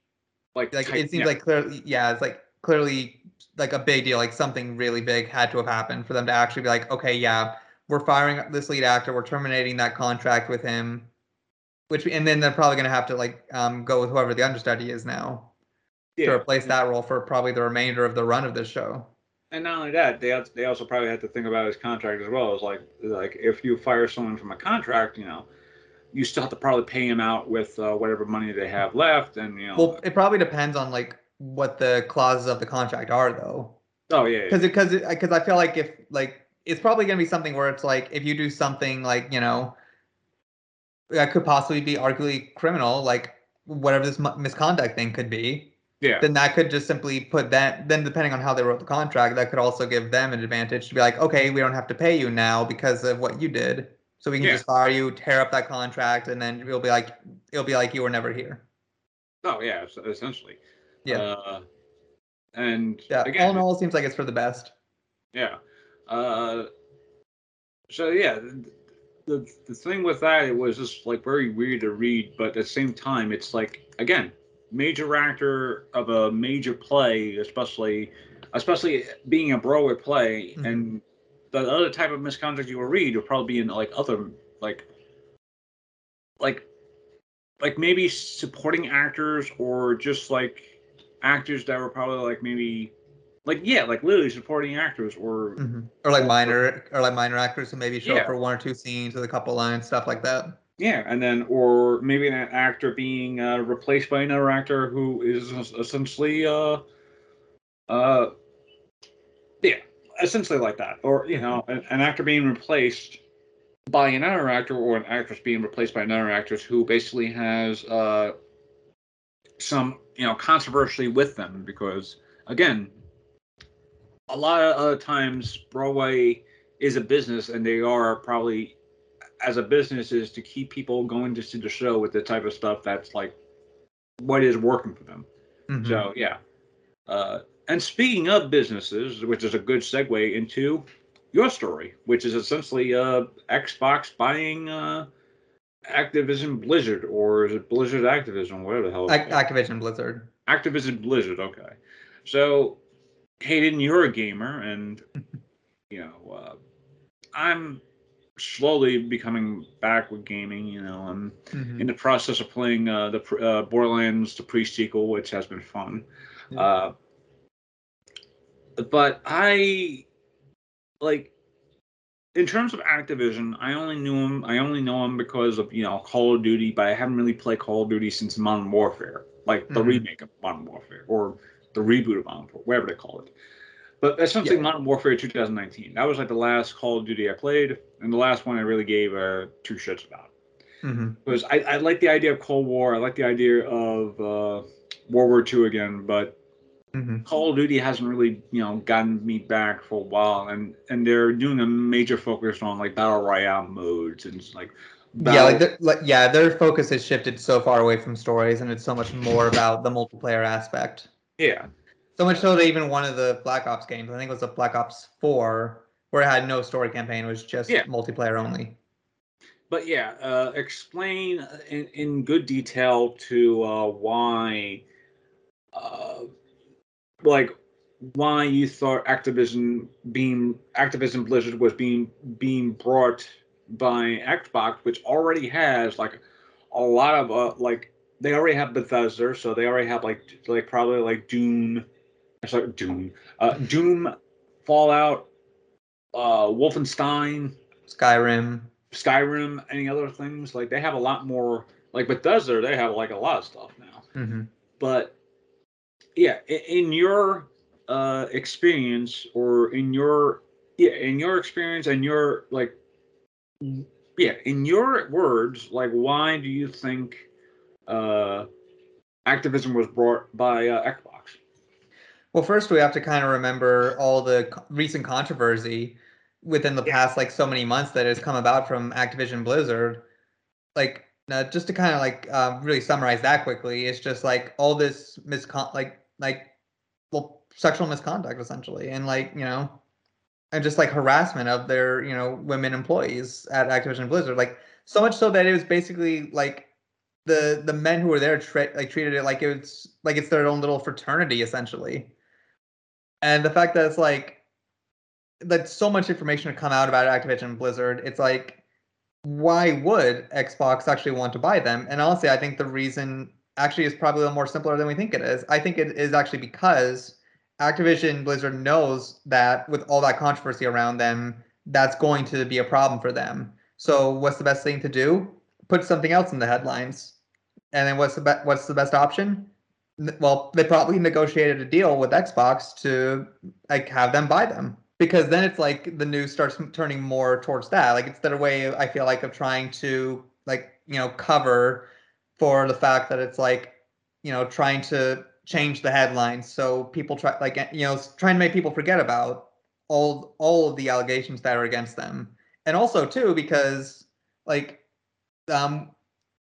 Like like tight- it seems yeah. like clearly yeah it's like clearly like a big deal like something really big had to have happened for them to actually be like okay yeah we're firing this lead actor we're terminating that contract with him which and then they're probably going to have to like um, go with whoever the understudy is now yeah. to replace that role for probably the remainder of the run of this show And not only that, they they also probably had to think about his contract as well. It's like like if you fire someone from a contract, you know, you still have to probably pay him out with uh, whatever money they have left, and you know. well it probably depends on like what the clauses of the contract are though oh yeah. yeah. because because because I feel like if like it's probably gonna be something where it's like if you do something like you know that could possibly be arguably criminal, like whatever this misconduct thing could be, yeah. then that could just simply put that. Then depending on how they wrote the contract, that could also give them an advantage to be like, okay, we don't have to pay you now because of what you did, so we can Yeah. just fire you, tear up that contract, and then it'll be like it'll be like you were never here. Oh yeah. Essentially. Yeah. Uh, and Yeah, again, all in all, it seems like it's for the best. Yeah. Uh, so yeah, the, the thing with that it was just like very weird to read, but at the same time, it's like again, major actor of a major play, especially especially being a Broadway play, Mhm. and the other type of misconduct you will read will probably be in like other like like like maybe supporting actors or just like actors that were probably like maybe like yeah like literally supporting actors or Mhm. Or like minor, or like minor actors who maybe show Yeah. up for one or two scenes with a couple lines, stuff like that. Yeah, and then or maybe an actor being uh, replaced by another actor who is essentially uh uh yeah essentially like that, or you know an, an actor being replaced by another actor or an actress being replaced by another actress who basically has uh, some you know controversy with them because again a lot of other times broadway is a business and they are probably as a business is to keep people going to see the show with the type of stuff that's like what is working for them Mhm. so yeah uh, and speaking of businesses which is a good segue into your story which is essentially uh, xbox buying uh, activision blizzard or is it blizzard activision whatever the hell Ac- Activision Blizzard. Activision Blizzard. Okay, so Hayden, you're a gamer, and you know uh, I'm slowly becoming back with gaming. You know, I'm Mhm. in the process of playing uh, the uh, Borderlands the pre-sequel, which has been fun. Yeah. Uh, but I like in terms of Activision, I only knew him. I only know him because of you know Call of Duty, but I haven't really played Call of Duty since Modern Warfare, like the Mhm. remake of Modern Warfare or the reboot of Modern Warfare, whatever they call it. But essentially, Yeah. Modern Warfare 2019. That was like the last Call of Duty I played, and the last one I really gave uh, two shits about. Mhm. Because I, I like the idea of Cold War. I like the idea of uh, World War II again, but Mhm. Call of Duty hasn't really, you know, gotten me back for a while, and and they're doing a major focus on like battle royale modes and like. Yeah, like, the, like yeah, their focus has shifted so far away from stories, and it's so much more about the multiplayer aspect. Yeah, So much so that even one of the Black Ops games, I think it was a Black Ops Four, where it had no story campaign, it was just Yeah. multiplayer only. but yeah, uh, explain in, in good detail to uh, why, uh, like, why you thought Activision being Activision Blizzard was being being brought by Xbox, which already has like a lot of uh, like they already have Bethesda, so they already have like like probably like Doom, sorry, Doom, uh, Doom, Fallout, uh, Wolfenstein, Skyrim. Skyrim, any other things. Like they have a lot more. Like Bethesda, they have like a lot of stuff now. hmm But yeah, in your uh, experience, or in your yeah, in your experience, and your like yeah, in your words, like why do you think uh, Activision was brought by uh, Xbox? Well, first we have to kind of remember all the co- recent controversy within the Yeah. past like so many months that has come about from Activision Blizzard. Like uh, just to kind of like uh, really summarize that quickly, it's just like all this miscon like like well sexual misconduct essentially, and like you know, and just like harassment of their you know women employees at Activision Blizzard. Like so much so that it was basically like the the men who were there tra- like treated it like it was like it's their own little fraternity essentially and the fact that it's like that so much information to come out about Activision Blizzard, it's like, why would Xbox actually want to buy them? And honestly, I think the reason actually is probably a little more simpler than we think it is. I think it is actually because Activision Blizzard knows that with all that controversy around them, that's going to be a problem for them. So what's the best thing to do? Put something else in the headlines. And then what's the be- what's the best option? Well, they probably negotiated a deal with Xbox to like have them buy them because then it's like the news starts turning more towards that. Like it's their way I feel like of trying to like you know cover for the fact that it's like you know trying to change the headlines so people try like you know trying to make people forget about all all of the allegations that are against them and also too because like um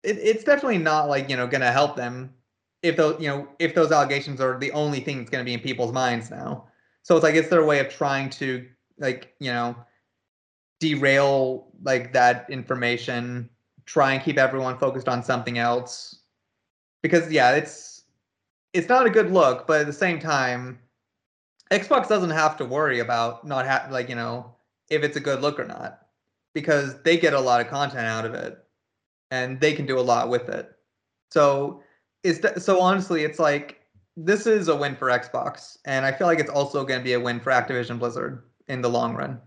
it, it's definitely not like you know gonna help them if those you know if those allegations are the only thing that's gonna be in people's minds now. So it's like it's their way of trying to like you know derail like that information try and keep everyone focused on something else. Because yeah it's it's not a good look but at the same time xbox doesn't have to worry about not ha- like you know if it's a good look or not because they get a lot of content out of it and they can do a lot with it so is that so honestly it's like this is a win for xbox and i feel like it's also going to be a win for activision blizzard in the long run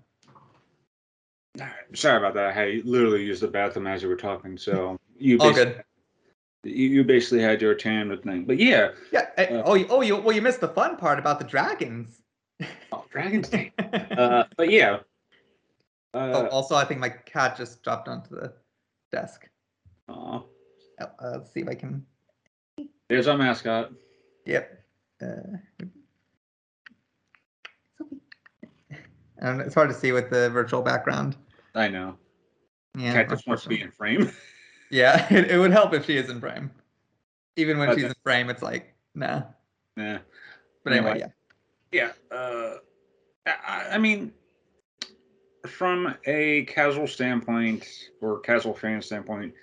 Sorry about that. I literally used the bathroom as you were talking, so you all basically, good You, you basically had your tan with thing, but yeah. yeah eh, Uh, oh you, oh you well you missed the fun part about the dragons Oh, Dragon's uh, but yeah, Oh, Uh, also, I think my cat just dropped onto the desk. Aw. Uh, let's see if I can. there's our mascot. Yep. Uh, I it's hard to see with the virtual background. I know. Yeah. Cat just wants to be in frame. Yeah, it, it would help if she is in frame. Even when she's in frame, it's like nah. yeah. But anyway, Anyway. yeah. Yeah. Uh, I, I mean, from a casual standpoint or casual fan standpoint,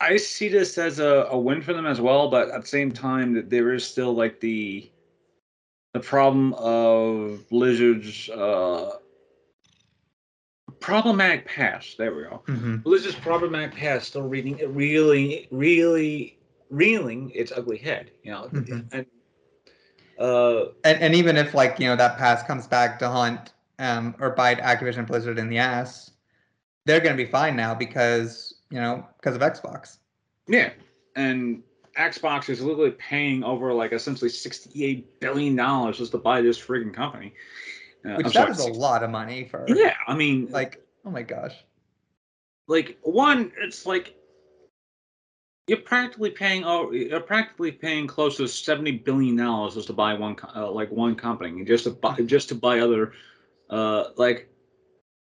I see this as a, a win for them as well. But at the same time, that there is still like the the problem of Blizzard's uh, problematic past. There we go. Mhm. Blizzard's problematic past still reading, it, really, really reeling its ugly head. You know, Mhm. and uh, And and even if like you know that pass comes back to hunt um or bite Activision Blizzard in the ass, they're gonna be fine now because you know because of Xbox. Yeah, and Xbox is literally paying over like essentially sixty-eight billion dollars just to buy this friggin' company. Uh, Which I'm that sorry, is a lot of money for Yeah, I mean, like, like oh my gosh. like one, it's like you're practically paying oh, you're practically paying close to seventy billion dollars just to buy one, uh, like one company, just to buy, just to buy other, uh, like.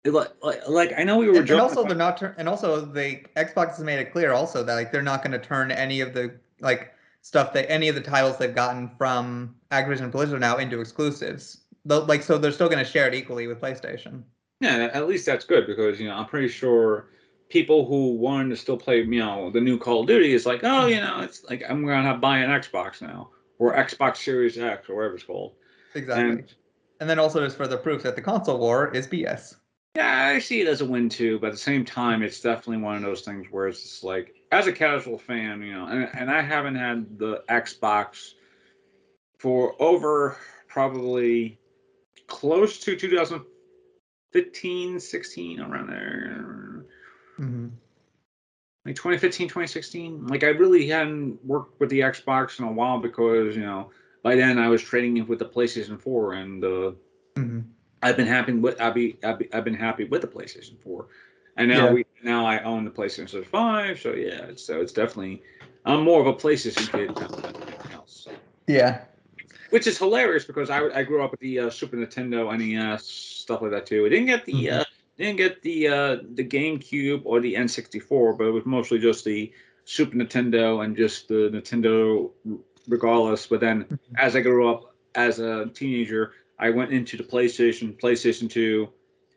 Like, like, like I know we were And, and also about- they're not turn and also the Xbox has made it clear also that like they're not going to turn any of the like stuff that any of the titles they've gotten from Activision Blizzard now into exclusives. Though like so they're still going to share it equally with PlayStation. Yeah, at least that's good because you know I'm pretty sure people who wanted to still play you know the new Call of Duty is like, oh, you know, it's like I'm gonna have buy an Xbox now or Xbox Series X or whatever it's called. Exactly. And- And, then also there's further proof that the console war is BS. Yeah, I see it as a win too, but at the same time, it's definitely one of those things where it's just like, as a casual fan, you know, and, and I haven't had the Xbox for over probably close to 2015, 16, around there. Mm-hmm. like 2015 2016 like i really hadn't worked with the xbox in a while because you know by then i was trading it with the playstation 4 and uh, Mm-hmm. I've been happy with I've, be, I've, be, I've been happy with the playstation 4 and now Yeah. we now i own the playstation 5 so yeah so it's definitely i'm more of a playstation kid now than anything else. Yeah. which is hilarious because I, I grew up with the uh, Super Nintendo, NES, stuff like that too. I didn't get the Mhm. uh, didn't get the uh, the GameCube or the N64, but it was mostly just the Super Nintendo and just the Nintendo, regardless. But then Mhm. as I grew up as a teenager, I went into the PlayStation, PlayStation 2,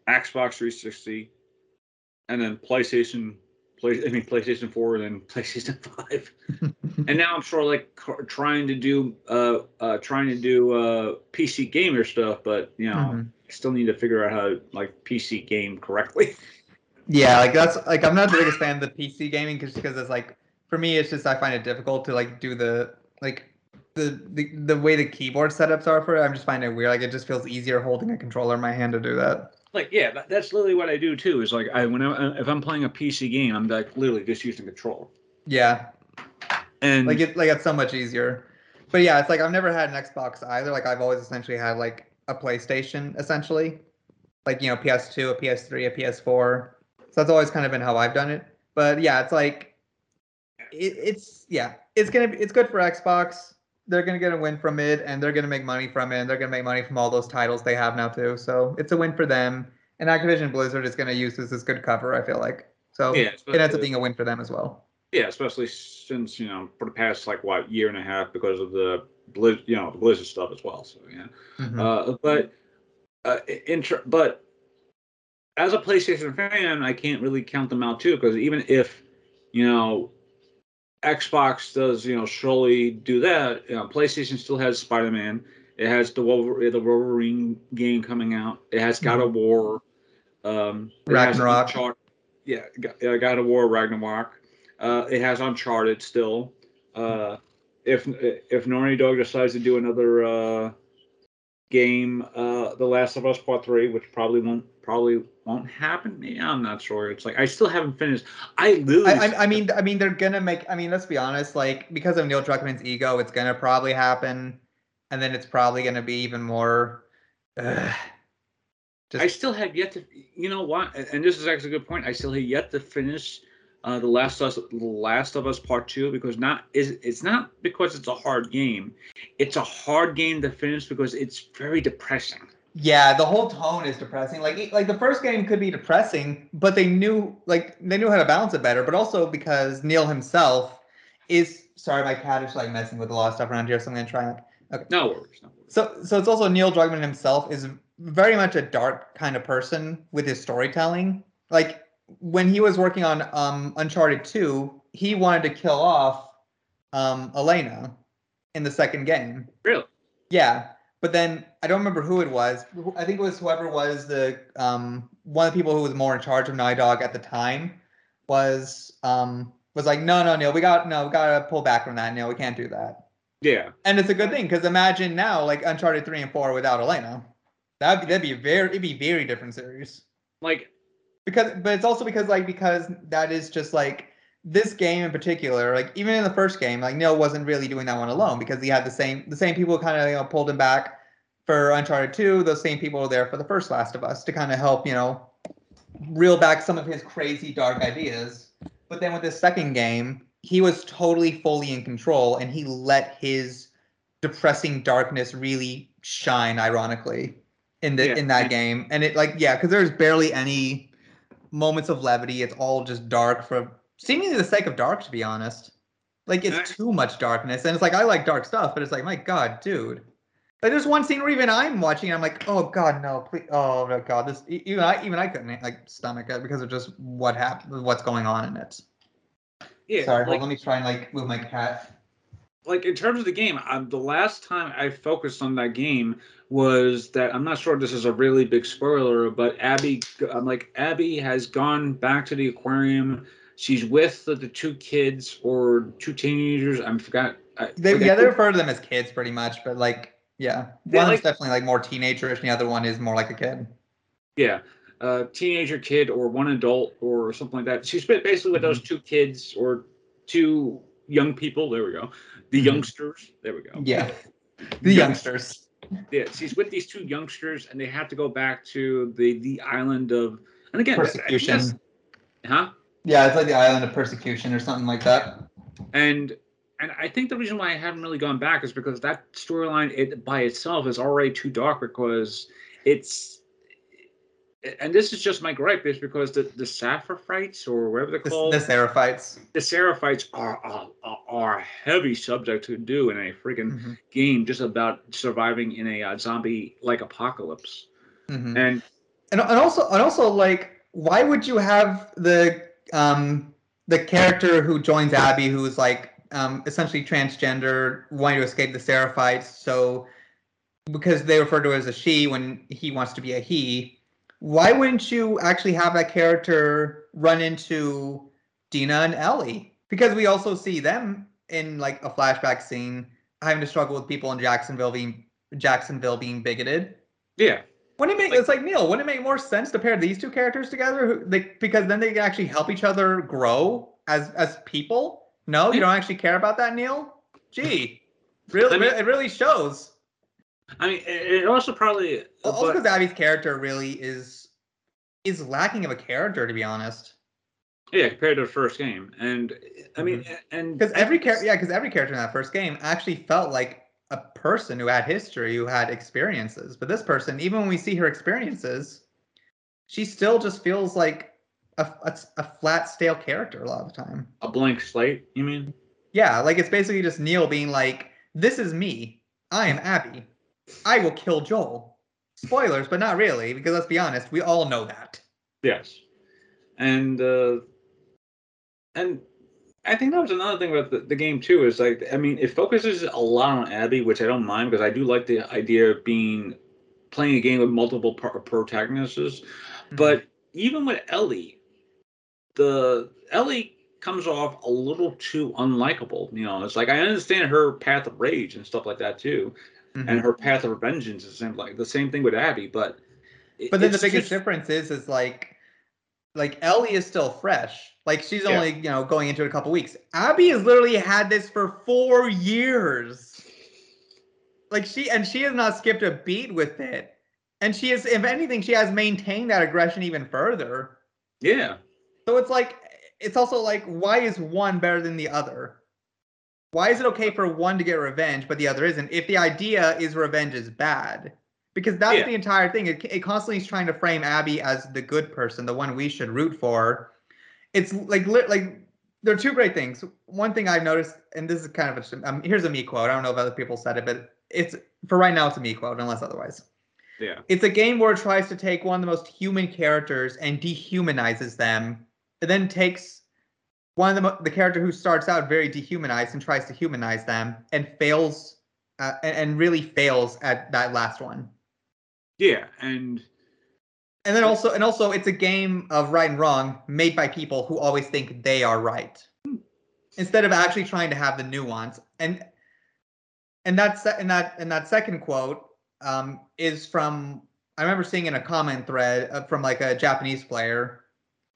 Xbox 360, and then PlayStation. Play, I mean PlayStation 4 and then PlayStation 5 and now I'm sort of like trying to do uh uh trying to do uh PC gamer stuff, but you know Mhm. I still need to figure out how to like PC game correctly. Yeah, like that's like I'm not the biggest fan of the PC gaming just because it's like for me it's just I find it difficult to like do the like the the, the way the keyboard setups are for it. I'm just finding it weird. Like it just feels easier holding a controller in my hand to do that. like yeah, that, that's literally what I do too. Is like I when I, uh, if I'm playing a PC game, I'm like literally just using the controller. Yeah, And like it like it's so much easier. But yeah, it's like I've never had an Xbox either. Like I've always essentially had like a PlayStation essentially, like you know PS2, a PS3, a PS4. So that's always kind of been how I've done it. But yeah, it's like it, it's yeah, it's gonna be it's good for Xbox. They're gonna get a win from it, and they're gonna make money from it. And they're gonna make money from all those titles they have now too. So it's a win for them. And Activision Blizzard is gonna use this as good cover. I feel like so yeah, it ends up being a win for them as well. yeah, especially since you know for the past like what year and a half because of the Blizz, you know the Blizzard stuff as well. So yeah. Mhm. Uh, but uh, in tr- but as a PlayStation fan, I can't really count them out too because even if you know Xbox does you know surely do that, you know, PlayStation still has Spider Man. It has the Wolver- the Wolverine game coming out. It has God of War. Um, Ragnarok. Yeah, uh, God of War Ragnarok. Uh, it has Uncharted still. Uh, if if Naughty Dog decides to do another uh, game, uh, The Last of Us Part Three, which probably won't probably won't happen. Yeah, I'm not sure. It's like I still haven't finished. I literally. I, I, I mean, I mean, they're gonna make. I mean, let's be honest. Like, because of Neil Druckmann's ego, it's gonna probably happen, and then it's probably gonna be even more. ugh. Just, I still have yet to, you know what? And this is actually a good point. I still have yet to finish uh, the Last of Us, the Last of Us Part Two because not is it's not because it's a hard game. It's a hard game to finish because it's very depressing. yeah, the whole tone is depressing. Like like the first game could be depressing, but they knew like they knew how to balance it better. But also because Neil himself is sorry, my cat is like messing with a lot of stuff around here, so I'm gonna try and No worries. No worries. So, so it's also Neil Druckmann himself is very much a dark kind of person with his storytelling. Like when he was working on um, Uncharted 2, he wanted to kill off um, Elena in the second game. Really? Yeah, but then I don't remember who it was. I think it was whoever was the um, one of the people who was more in charge of Naughty Dog at the time was um, was like, no, no, Neil, we got no, we gotta pull back from that. Neil, we can't do that. Yeah. And it's a good thing because imagine now, like Uncharted three and four without Elena, that'd be, that'd be a very it'd be very different series. Like Because, but it's also because like because that is just like this game in particular. Like even in the first game, like Neil wasn't really doing that one alone because he had the same the same people kind of you know pulled him back for Uncharted two. Those same people were there for the first Last of Us to kind of help you know reel back some of his crazy dark ideas. But then with this second game, he was totally fully in control and he let his depressing darkness really shine ironically in the Yeah. in that game. And it like yeah, because there's barely any moments of levity. It's all just dark for seemingly the sake of dark, to be honest. Like it's too much darkness. And it's like I like dark stuff, but it's like, my God, dude. Like there's one scene where even I'm watching, and I'm like, oh God, no, please, oh no, God, this even I even I couldn't eh, like stomach it because of just what happened, what's going on in it. yeah. Sorry, like, hold, let me try and like move my cat. Like in terms of the game, um, the last time I focused on that game was that I'm not sure this is a really big spoiler, but Abby, I'm like Abby has gone back to the aquarium. She's with the, the two kids or two teenagers. I forgot. I, They I yeah, they refer to them as kids pretty much, but like yeah, They one like- is definitely like more teenagerish, and the other one is more like a kid. Yeah, a teenager kid or one adult or something like that. She's ba- basically with Mm-hmm. those two kids or two young people. There we go. The Mhm. youngsters. There we go. Yeah, the Young- youngsters. Yeah, she's with these two youngsters, and they have to go back to the the island of. And again, I think that's- Persecution. huh? Yeah, it's like the island of persecution or something like that. And and I think the reason why I haven't really gone back is because that storyline it by itself is already too dark because it's and this is just my gripe is because the the Sapphirites or whatever they're The, called the Seraphites. the Seraphites are, are are a heavy subject to do in a freaking Mhm, game just about surviving in a uh, zombie like apocalypse mhm. and and and also and also like why would you have the um the character who joins Abby who's like um essentially transgender wanting to escape the Seraphites so because they refer to her as a she when he wants to be a he why wouldn't you actually have that character run into Dina and Ellie because we also see them in like a flashback scene having to struggle with people in Jacksonville being Jacksonville being bigoted yeah wouldn't it make Like- it's like Neil? Wouldn't it make more sense to pair these two characters together? Who, they, because then they can actually help each other grow as as people. No, you don't actually care about that, Neil. Gee, really, I mean- it really shows. I mean it, also probably Also, but- because Abby's character really is is lacking of a character, to be honest. yeah compared to the first game and i mean Mm-hmm. and Because every character, yeah, because every character in that first game actually felt like a person who had history, who had experiences. But this person, even when we see her experiences, she still just feels like a, a, a flat, stale character a lot of the time. a blank slate you mean Yeah, like it's basically just Neil being like, "This is me. I am Abby. I will kill Joel." Spoilers, but not really, because let's be honest, we all know that. Yes, and uh, and I think that was another thing about the, the game too. Is like I mean, it focuses a lot on Abby, which I don't mind because I do like the idea of being playing a game with multiple pro- protagonists. Mm-hmm. But even with Ellie, the Ellie comes off a little too unlikable. You know, it's like I understand her path of rage and stuff like that too, Mhm. and her path of vengeance is like the same thing with Abby, but. it- But then the biggest just- difference is, is like, like Ellie is still fresh. Like she's Yeah. only, you know, going into it a couple weeks. Abby has literally had this for four years. Like she and she has not skipped a beat with it. and she is, if anything, she has maintained that aggression even further. Yeah. So it's like, it's also like, why is one better than the other? Why is it okay for one to get revenge, but the other isn't? If the idea is revenge is bad, because that's Yeah. the entire thing. It, it constantly is trying to frame Abby as the good person, the one we should root for. It's like, li- like there are two great things. One thing I've noticed, and this is kind of a, um, here's a me quote. I don't know if other people said it, but it's for right now, it's a me quote, unless otherwise. Yeah. It's a game where it tries to take one of the most human characters and dehumanizes them, and then takes one of the the character who starts out very dehumanized and tries to humanize them, and fails, uh, and, and really fails at that last one. Yeah. And And then also, and also, it's a game of right and wrong made by people who always think they are right, instead of actually trying to have the nuance. And and that's and that and that second quote um, is from I remember seeing in a comment thread uh, from like a Japanese player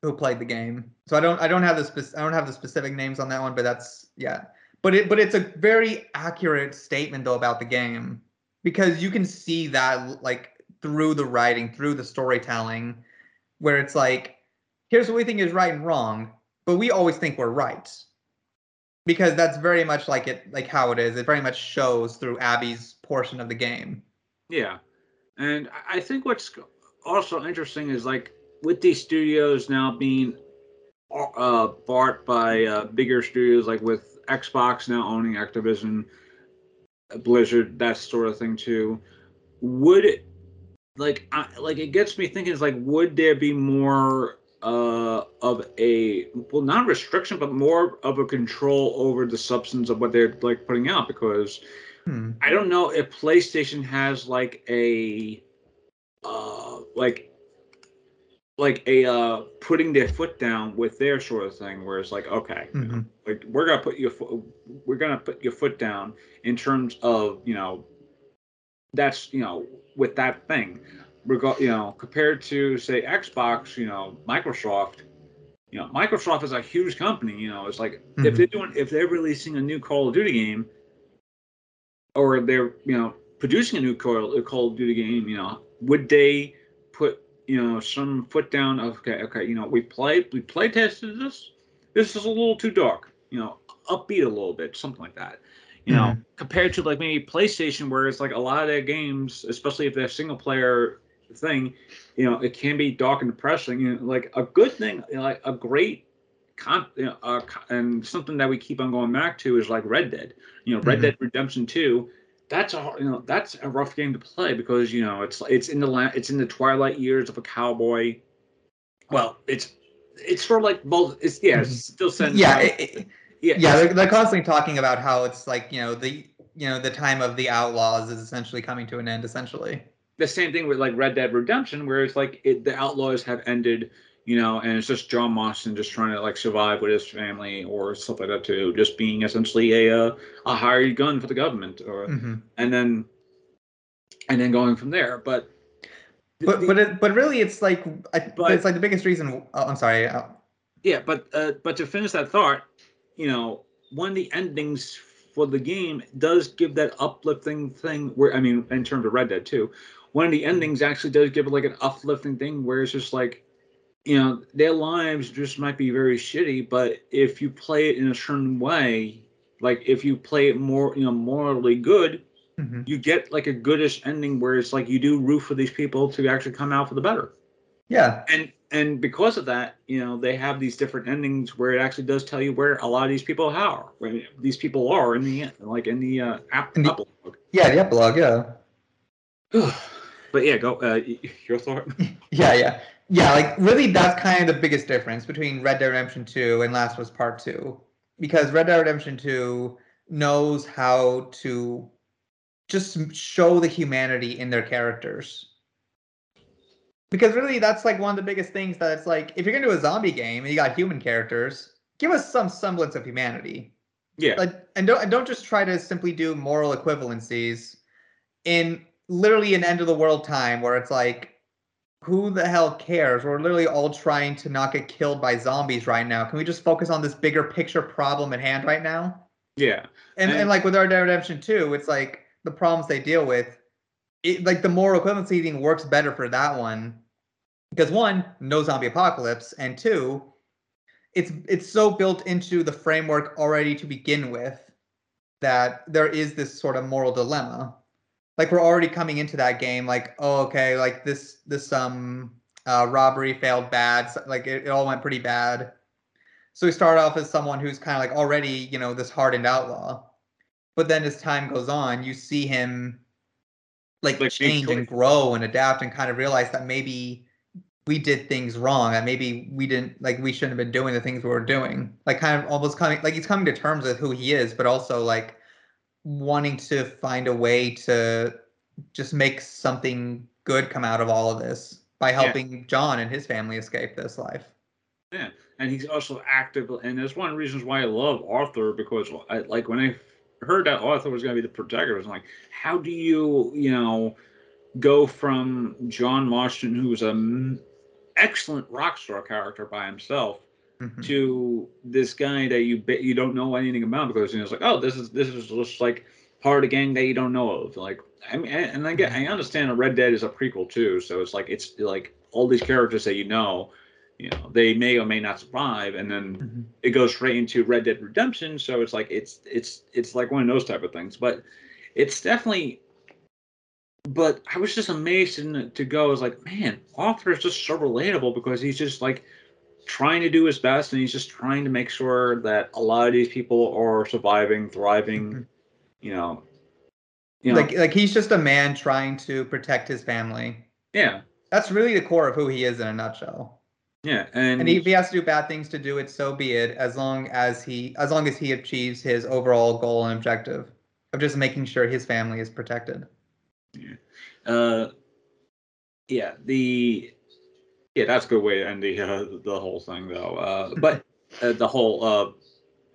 who played the game. So I don't I don't have the spec- I don't have the specific names on that one, but that's yeah. But it but it's a very accurate statement though about the game because you can see that like through the writing, through the storytelling, where it's like, here's what we think is right and wrong, but we always think we're right. Because that's very much like it like how it is. It very much shows through Abby's portion of the game. Yeah, and I think what's also interesting is like with these studios now being uh, bought by uh, bigger studios, like with Xbox now owning Activision, Blizzard, that sort of thing too. Would it like I, like it gets me thinking? Is like would there be more uh, of a well not restriction but more of a control over the substance of what they're like putting out because Hmm. I don't know if PlayStation has like a uh like like a uh putting their foot down with their sort of thing where it's like okay Mhm. like we're gonna put your foot we're gonna put your foot down in terms of you know that's you know with that thing reg- you know compared to say Xbox you know Microsoft you know Microsoft is a huge company you know it's like if Mhm. they're doing if they're releasing a new Call of Duty game or they're you know producing a new Call, Call of Duty game, you know, would they you know some foot down of okay, okay, you know, we played we play tested this. This is a little too dark, you know, upbeat a little bit, something like that. You know, compared to like maybe PlayStation, where it's like a lot of their games, especially if they're single player thing, you know, it can be dark and depressing. You know, like a good thing, you know, like a great con, you know, uh, and something that we keep on going back to is like Red Dead. You know, Red Mhm. Dead Redemption Two. That's a you know that's a rough game to play because you know it's it's in the la- it's in the twilight years of a cowboy. Well, it's it's sort of like both. It's yeah, it's mm-hmm. still set. Yeah, it- yeah, yeah, they're, they're constantly talking about how it's like you know the you know the time of the outlaws is essentially coming to an end. Essentially, the same thing with like Red Dead Redemption, where it's like it, the outlaws have ended, you know, and it's just John Marston just trying to like survive with his family or stuff like that too, just being essentially a uh, a hired gun for the government, or Mhm. and then and then going from there. But but the- but it, but really, it's like I, But- it's like the biggest reason. Oh, I'm sorry. uh, Yeah, but uh, but to finish that thought, you know, one of the endings for the game does give that uplifting thing. Where I mean, in terms of Red Dead too, one of the endings actually does give it like an uplifting thing where it's just like, you know, their lives just might be very shitty, but if you play it in a certain way, like if you play it more, you know, morally good, mhm. you get like a goodish ending where it's like you do root for these people to actually come out for the better Yeah, and and because of that, you know, they have these different endings where it actually does tell you where a lot of these people are, where these people are in the end, like in the uh, app. In the- epilogue. yeah, the epilogue. Yeah, but yeah, go. Uh, your thought? yeah, yeah, yeah. Like really, that's kind of the biggest difference between Red Dead Redemption Two and Last of Us Part Two, because Red Dead Redemption Two knows how to just show the humanity in their characters. Because really, that's like one of the biggest things that it's like if you're gonna do a zombie game and you got human characters, give us some semblance of humanity. Yeah, like and don't and don't just try to simply do moral equivalencies in literally an end of the world time where it's like who the hell cares? We're literally all trying to not get killed by zombies right now. Can we just focus on this bigger picture problem at hand right now? Yeah, and, And- and like with our Dead redemption 2 it's like the problems they deal with it, like the moral equivalency thing works better for that one. Because one, no zombie apocalypse, and two, it's it's so built into the framework already to begin with that there is this sort of moral dilemma. Like we're already coming into that game, like oh okay, like this this um uh, robbery failed bad, so, like it, it all went pretty bad. So we start off as someone who's kind of like already you know this hardened outlaw, but then as time goes on, you see him like, Like, change and grow and adapt and kind of realize that maybe we did things wrong and maybe we didn't like we shouldn't have been doing the things we were doing. Like kind of almost coming like he's coming to terms with who he is but also like wanting to find a way to just make something good come out of all of this by helping john and his family escape this life Yeah, and he's also active. And that's one of the reasons why I love Arthur because, I, like, when I heard that Arthur was going to be the protector, I was like, how do you, you know, go from John Marston, who's an excellent rock star character by himself, Mhm. to this guy that you you don't know anything about because you know, it's like, oh, this is this is just like part of the gang that you don't know of. Like, I mean, and I get, I understand that Red Dead is a prequel too, so it's like it's like all these characters that you know, you know, they may or may not survive, and then Mhm. it goes straight into Red Dead Redemption. So it's like it's it's it's like one of those type of things. But it's definitely. But I was just amazed to go. I was like, man, Arthur is just so relatable because he's just like trying to do his best, and he's just trying to make sure that a lot of these people are surviving, thriving. Mhm. You know, you know, like like he's just a man trying to protect his family yeah, that's really the core of who he is in a nutshell yeah, and, and if he has to do bad things to do it so be it as long as he as long as he achieves his overall goal and objective of just making sure his family is protected Yeah. uh, yeah, the yeah, that's a good way to end the uh, the whole thing though. Uh, but uh, the whole uh,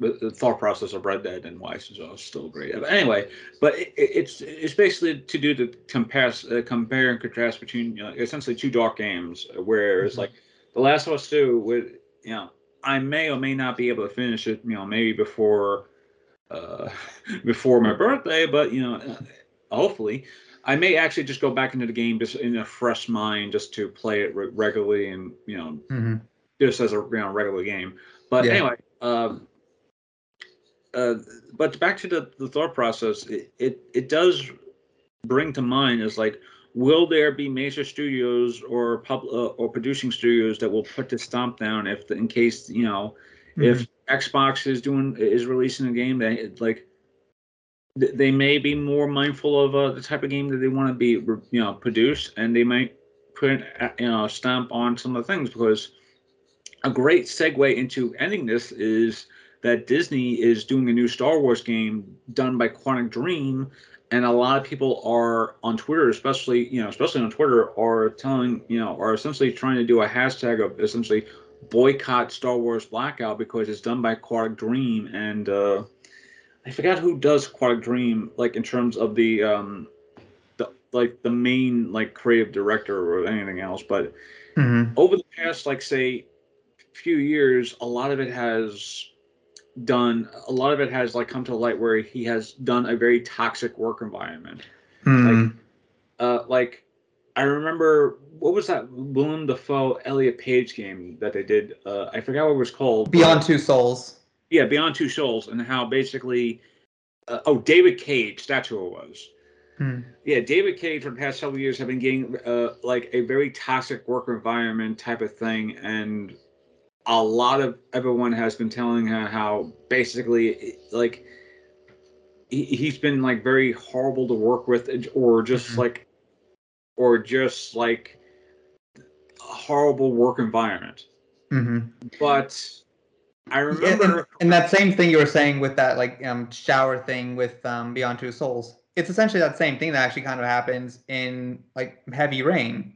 the, thought process of Red Dead and Weiss is uh, still great. But anyway, but it, it- it's it's basically to do the compare uh, compare and contrast between you know, essentially two dark games, where it's Mhm. like The Last of Us Two with you know I may or may not be able to finish it, you know, maybe before uh, before my birthday, but you know, uh, hopefully. I may actually just go back into the game just in a fresh mind, just to play it re- regularly and you know Mm-hmm. just as a you know, regular game. But Yeah. anyway, um, uh, but back to the, the thought process, it, it it does bring to mind is like, will there be major studios or pub uh, or producing studios that will put the stomp down if the, in case you know if Xbox is doing is releasing a game that like they may be more mindful of uh, the type of game that they want to be you know produced and they might put you know stamp on some of the things because a great segue into ending this is that Disney is doing a new Star Wars game done by Quantic Dream and a lot of people are on Twitter especially you know especially on Twitter are telling you know are essentially trying to do a hashtag of essentially boycott Star Wars Blackout because it's done by Quantic Dream and uh, I forgot who does Quantic Dream like in terms of the um the like the main like creative director or anything else but Mm-hmm. over the past like say few years a lot of it has done a lot of it has like come to light where he has done a very toxic work environment Mm-hmm. uh like i remember what was that Willem Dafoe Elliot Page game that they did uh i forgot what it was called Beyond Two Souls. Yeah beyond two souls and how basically uh, oh david cage that's who it was Hmm. yeah david cage for the past several years have been getting uh, like a very toxic work environment type of thing and a lot of everyone has been telling her how basically like he, he's been like very horrible to work with or just Mhm. like or just like a horrible work environment Mm-hmm. but i Yeah, and, remember and that same thing you were saying with that like um shower thing with um Beyond Two Souls. It's essentially that same thing that actually kind of happens in like Heavy Rain,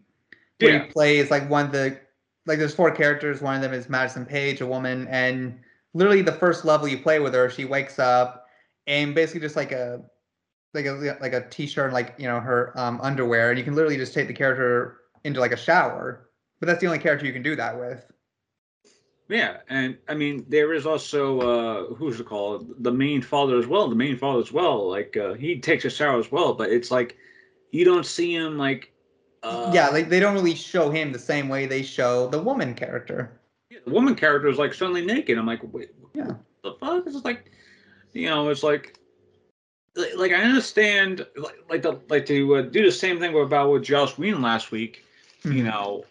where Yeah. you play is like one of the like there's four characters. One of them is Madison Paige, a woman, and literally the first level you play with her, she wakes up and basically just like a like a like a t-shirt and like you know her um underwear, and you can literally just take the character into like a shower. But that's the only character you can do that with. Yeah, and I mean there is also uh who's it called the main father as well. The main father as well, like uh, he takes a shower as well. But it's like you don't see him like. Uh, yeah, like they don't really show him the same way they show the woman character. Yeah, the woman character is like suddenly naked. I'm like, wait, Yeah. the fuck? It's like, you know, it's like, like, I understand, like, like the like to uh, do the same thing about with Joss Whedon last week. You Mhm. know.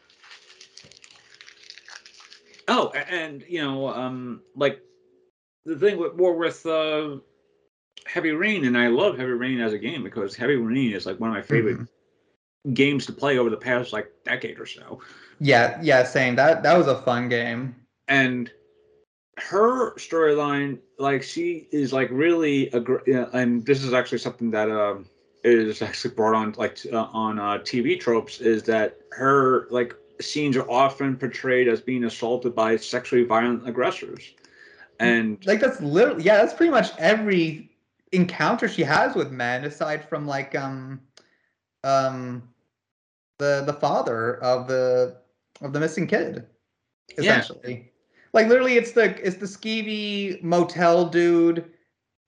Oh, and you know, um, like the thing with more with uh, Heavy Rain, and I love Heavy Rain as a game because Heavy Rain is like one of my favorite Mhm. games to play over the past like decade or so. Yeah, yeah, same. That that was a fun game. and her storyline like she is like really aggr- yeah, and this is actually something that um is actually brought on like uh, on uh, tv tropes is that her like scenes are often portrayed as being assaulted by sexually violent aggressors and Like that's literally yeah, that's pretty much every encounter she has with men, aside from like um um the the father of the of the missing kid, Yeah. essentially. Like literally, it's the it's the skeevy motel dude,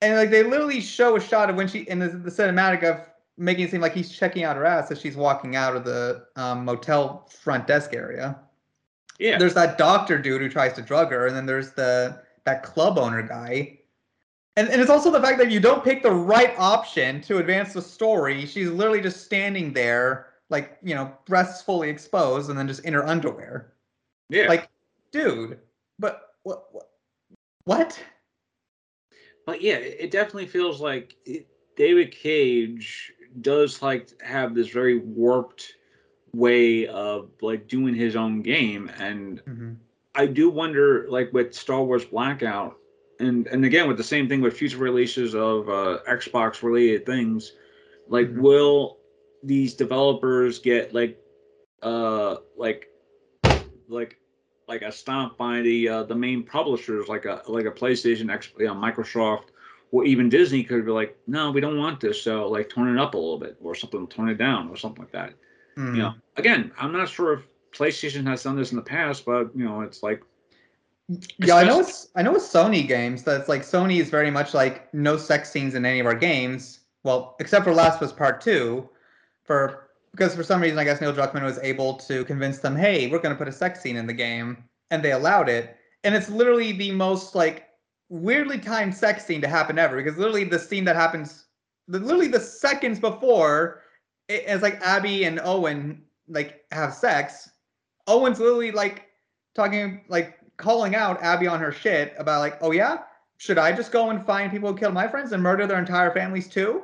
and like they literally show a shot of when she in the, the cinematic of making it seem like he's checking out her ass as she's walking out of the um, motel front desk area yeah there's that doctor dude who tries to drug her, and then there's the that club owner guy. And, and it's also the fact that if you don't pick the right option to advance the story, she's literally just standing there, like, you know, breasts fully exposed and then just in her underwear. yeah Like, dude, but what? What? what? but yeah it it definitely feels like it, david cage does like have this very warped way of like doing his own game and Mhm. I do wonder, like with Star Wars Blackout, and and again with the same thing with future releases of uh, Xbox related things, like Mhm. will these developers get like, uh, like, like, like a stomp by the uh, the main publishers, like a like a PlayStation, X, you know, Microsoft, or even Disney could be like, no, we don't want this, so like turn it up a little bit or something, turn it down or something like that Mm. you know again i'm not sure if playstation has done this in the past but you know it's like Yeah, I know it's I know with Sony games that's like Sony is very much like no sex scenes in any of our games. Well, except for Last of Us Part Two, for because for some reason I guess Neil Druckmann was able to convince them, hey, we're gonna put a sex scene in the game, and they allowed it. And it's literally the most like weirdly timed sex scene to happen ever because literally the scene that happens, literally the seconds before, it, it's like Abby and Owen like have sex. Owen's literally like talking like calling out Abby on her shit about like, oh yeah, should I just go and find people who killed my friends and murder their entire families too?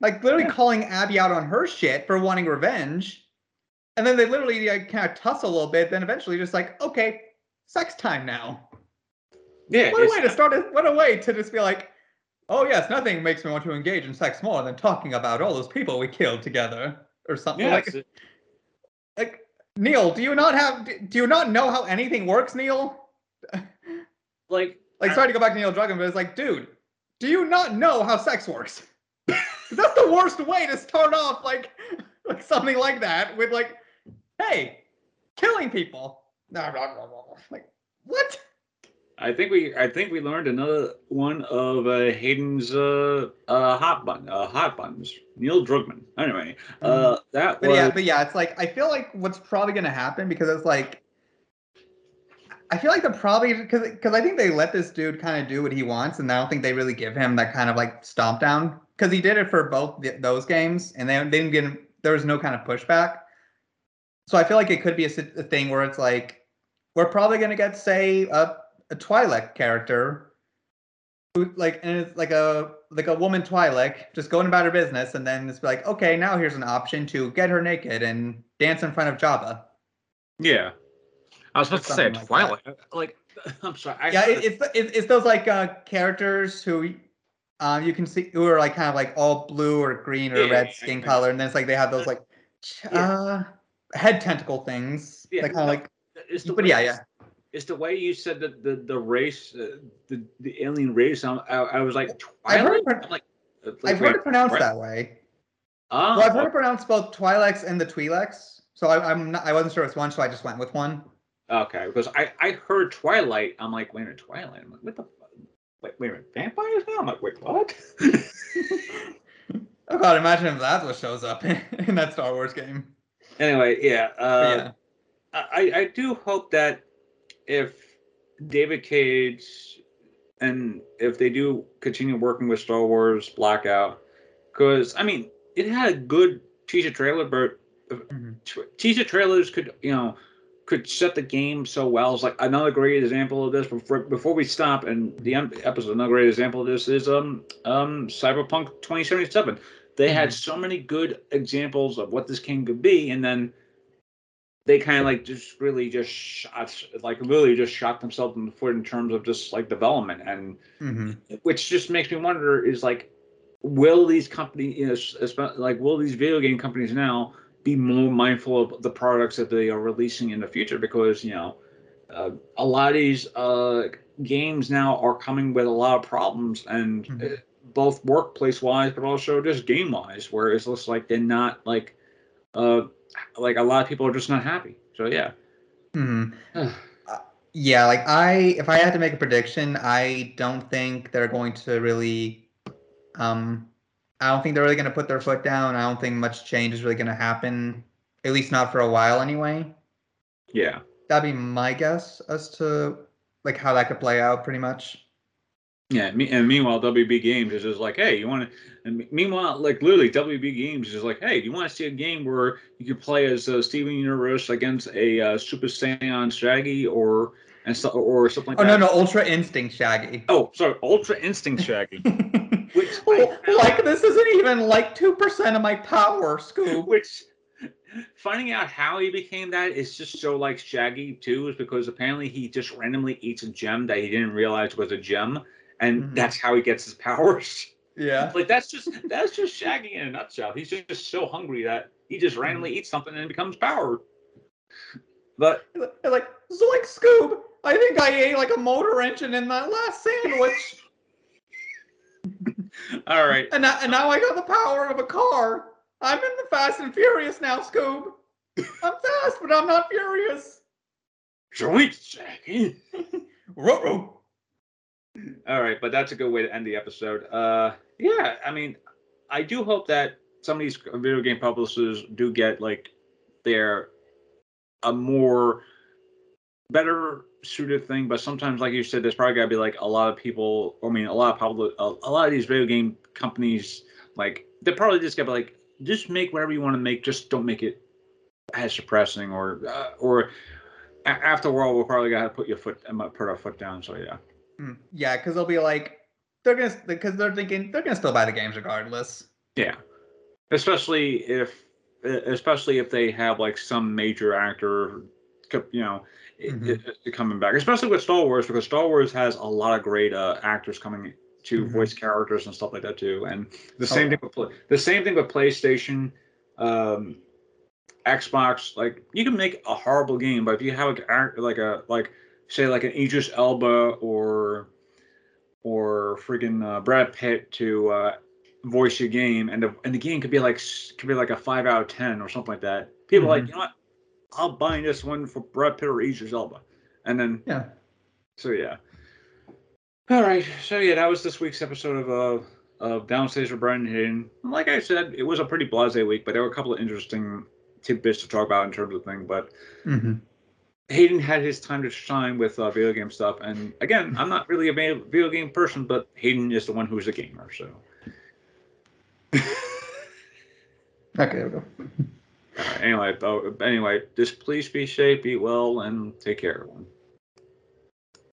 Like literally Yeah. calling Abby out on her shit for wanting revenge. And then they literally like kind of tussle a little bit, then eventually just like, okay, sex time now. Yeah What a way to start it. What a way to just be like, oh yes, nothing makes me want to engage in sex more than talking about all those people we killed together or something yeah, like like Neil, do you not have do you not know how anything works, Neil? like Like, I- sorry to go back to Neil Druckmann, but it's like, dude, do you not know how sex works? That's the worst way to start off, like, like something like that with like, hey, killing people. Like, what? I think we i think we learned another one of uh, hayden's uh uh hot button uh hot buttons neil Druckmann. anyway uh that Mm-hmm. But was yeah, but yeah, it's like I feel like what's probably gonna happen because it's like I feel like they're probably because because I think they let this dude kind of do what he wants, and I don't think they really give him that kind of like stomp down because he did it for both th- those games, and they, they didn't get him. There was no kind of pushback. So I feel like it could be a, a thing where it's like we're probably gonna get say a, a Twi'lek character, who like and it's like a like a woman Twi'lek just going about her business, and then it's like okay now here's an option to get her naked and dance in front of Jabba. yeah i was supposed to say like twilight like i'm sorry I, yeah, it, it's it's it's those like uh, characters who um you can see who are like kind of like all blue or green or Yeah, red skin yeah. color, and then it's like they have those like uh head tentacle things. Yeah, like kind of like it's the but yeah, yeah. It's the way you said that the the race, uh, the the alien race. I'm, I, I was like, I've heard I'm like, like, I've heard it pronounced what? that way. Ah, Well, I've heard it pronounced both Twi'leks and the Twi'leks. So I, I'm not, I wasn't sure it's one, so I just went with one. okay, because I I heard Twilight. I'm like, wait a minute, Twilight. I'm like, what the? Wait, wait a minute, vampires now? I'm like, wait, what? Oh god, imagine if that's what shows up in that Star Wars game. Anyway, yeah. Uh, yeah. I, I do hope that if David Cage and if they do continue working with Star Wars Blackout, because I mean it had a good teaser trailer, but Mhm. t- teaser trailers could you know could set the game so well. It's like another great example of this. Before before we stop and the episode, another great example of this is um um Cyberpunk 2077. They had so many good examples of what this game could be, and then they kind of like just really just shot like really just shot themselves in the foot in terms of just like development and Mhm. which just makes me wonder is like will these companies you know like will these video game companies now be more mindful of the products that they are releasing in the future because you know uh, a lot of these uh, games now are coming with a lot of problems and Mhm. uh, both workplace wise but also just game wise where it looks like they're not like uh like a lot of people are just not happy so yeah Mhm. Yeah, like I, if I had to make a prediction, I don't think they're going to really, um, I don't think they're really going to put their foot down. I don't think much change is really going to happen, at least not for a while anyway. yeah That'd be my guess as to like how that could play out, pretty much. Yeah, me, and meanwhile, WB Games is just like, hey, you want to? And meanwhile, like literally, WB Games is just like, hey, do you want to see a game where you could play as uh, Steven Universe against a uh, Super Saiyan Shaggy or and so, or something like Oh no, that? no, Ultra Instinct Shaggy. Oh, sorry, Ultra Instinct Shaggy, which I like this isn't even like two percent of my power, Scoob. which finding out how he became that is just so like Shaggy too, is because apparently he just randomly eats a gem that he didn't realize was a gem, and Mhm. that's how he gets his powers. Yeah. like that's just that's just Shaggy in a nutshell. He's just just so hungry that he just Mm-hmm. randomly eats something and it becomes powered. But like Zoink Scoob. I think I ate like a motor engine in that last sandwich, all right, and now, and now I got the power of a car. I'm in the Fast and Furious now, Scoob. I'm fast, but I'm not furious. sweet Shaggy. All right, but that's a good way to end the episode. Uh, yeah, I mean, I do hope that some of these video game publishers do get like their a more better suited thing. But sometimes, like you said, there's probably got to be like a lot of people. I mean, a lot of public, a, a lot of these video game companies, like they're probably just gonna be like, just make whatever you want to make, just don't make it as depressing or uh, or. After a while, we'll probably gotta put your foot, uh, put our foot down. So yeah. Hmm, Yeah, because they'll be like, they're gonna because they're thinking they're gonna still buy the games regardless. Yeah, especially if especially if they have like some major actor, you know, Mhm. i- coming back. Especially with Star Wars because Star Wars has a lot of great uh, actors coming to Mhm. voice characters and stuff like that too. And the Oh, same thing with the same thing with PlayStation, um, Xbox. Like you can make a horrible game, but if you have a like a like say like an Idris Elba or or freaking uh, Brad Pitt to uh, voice your game, and the and the game could be like could be like a five out of ten or something like that. People are like, you know what? I'll buy this one for Brad Pitt or Idris Elba, and then Yeah. so yeah. All right, so yeah, that was this week's episode of uh of Downstairs with Brian Hayden. Like I said, it was a pretty blasé week, but there were a couple of interesting tidbits to talk about in terms of thing. But hmm Hayden had his time to shine with uh, video game stuff, and again, I'm not really a video game person, but Hayden is the one who's a gamer, so. Okay, there we go. Uh, anyway, uh, anyway, just please be safe, be well, and take care, everyone.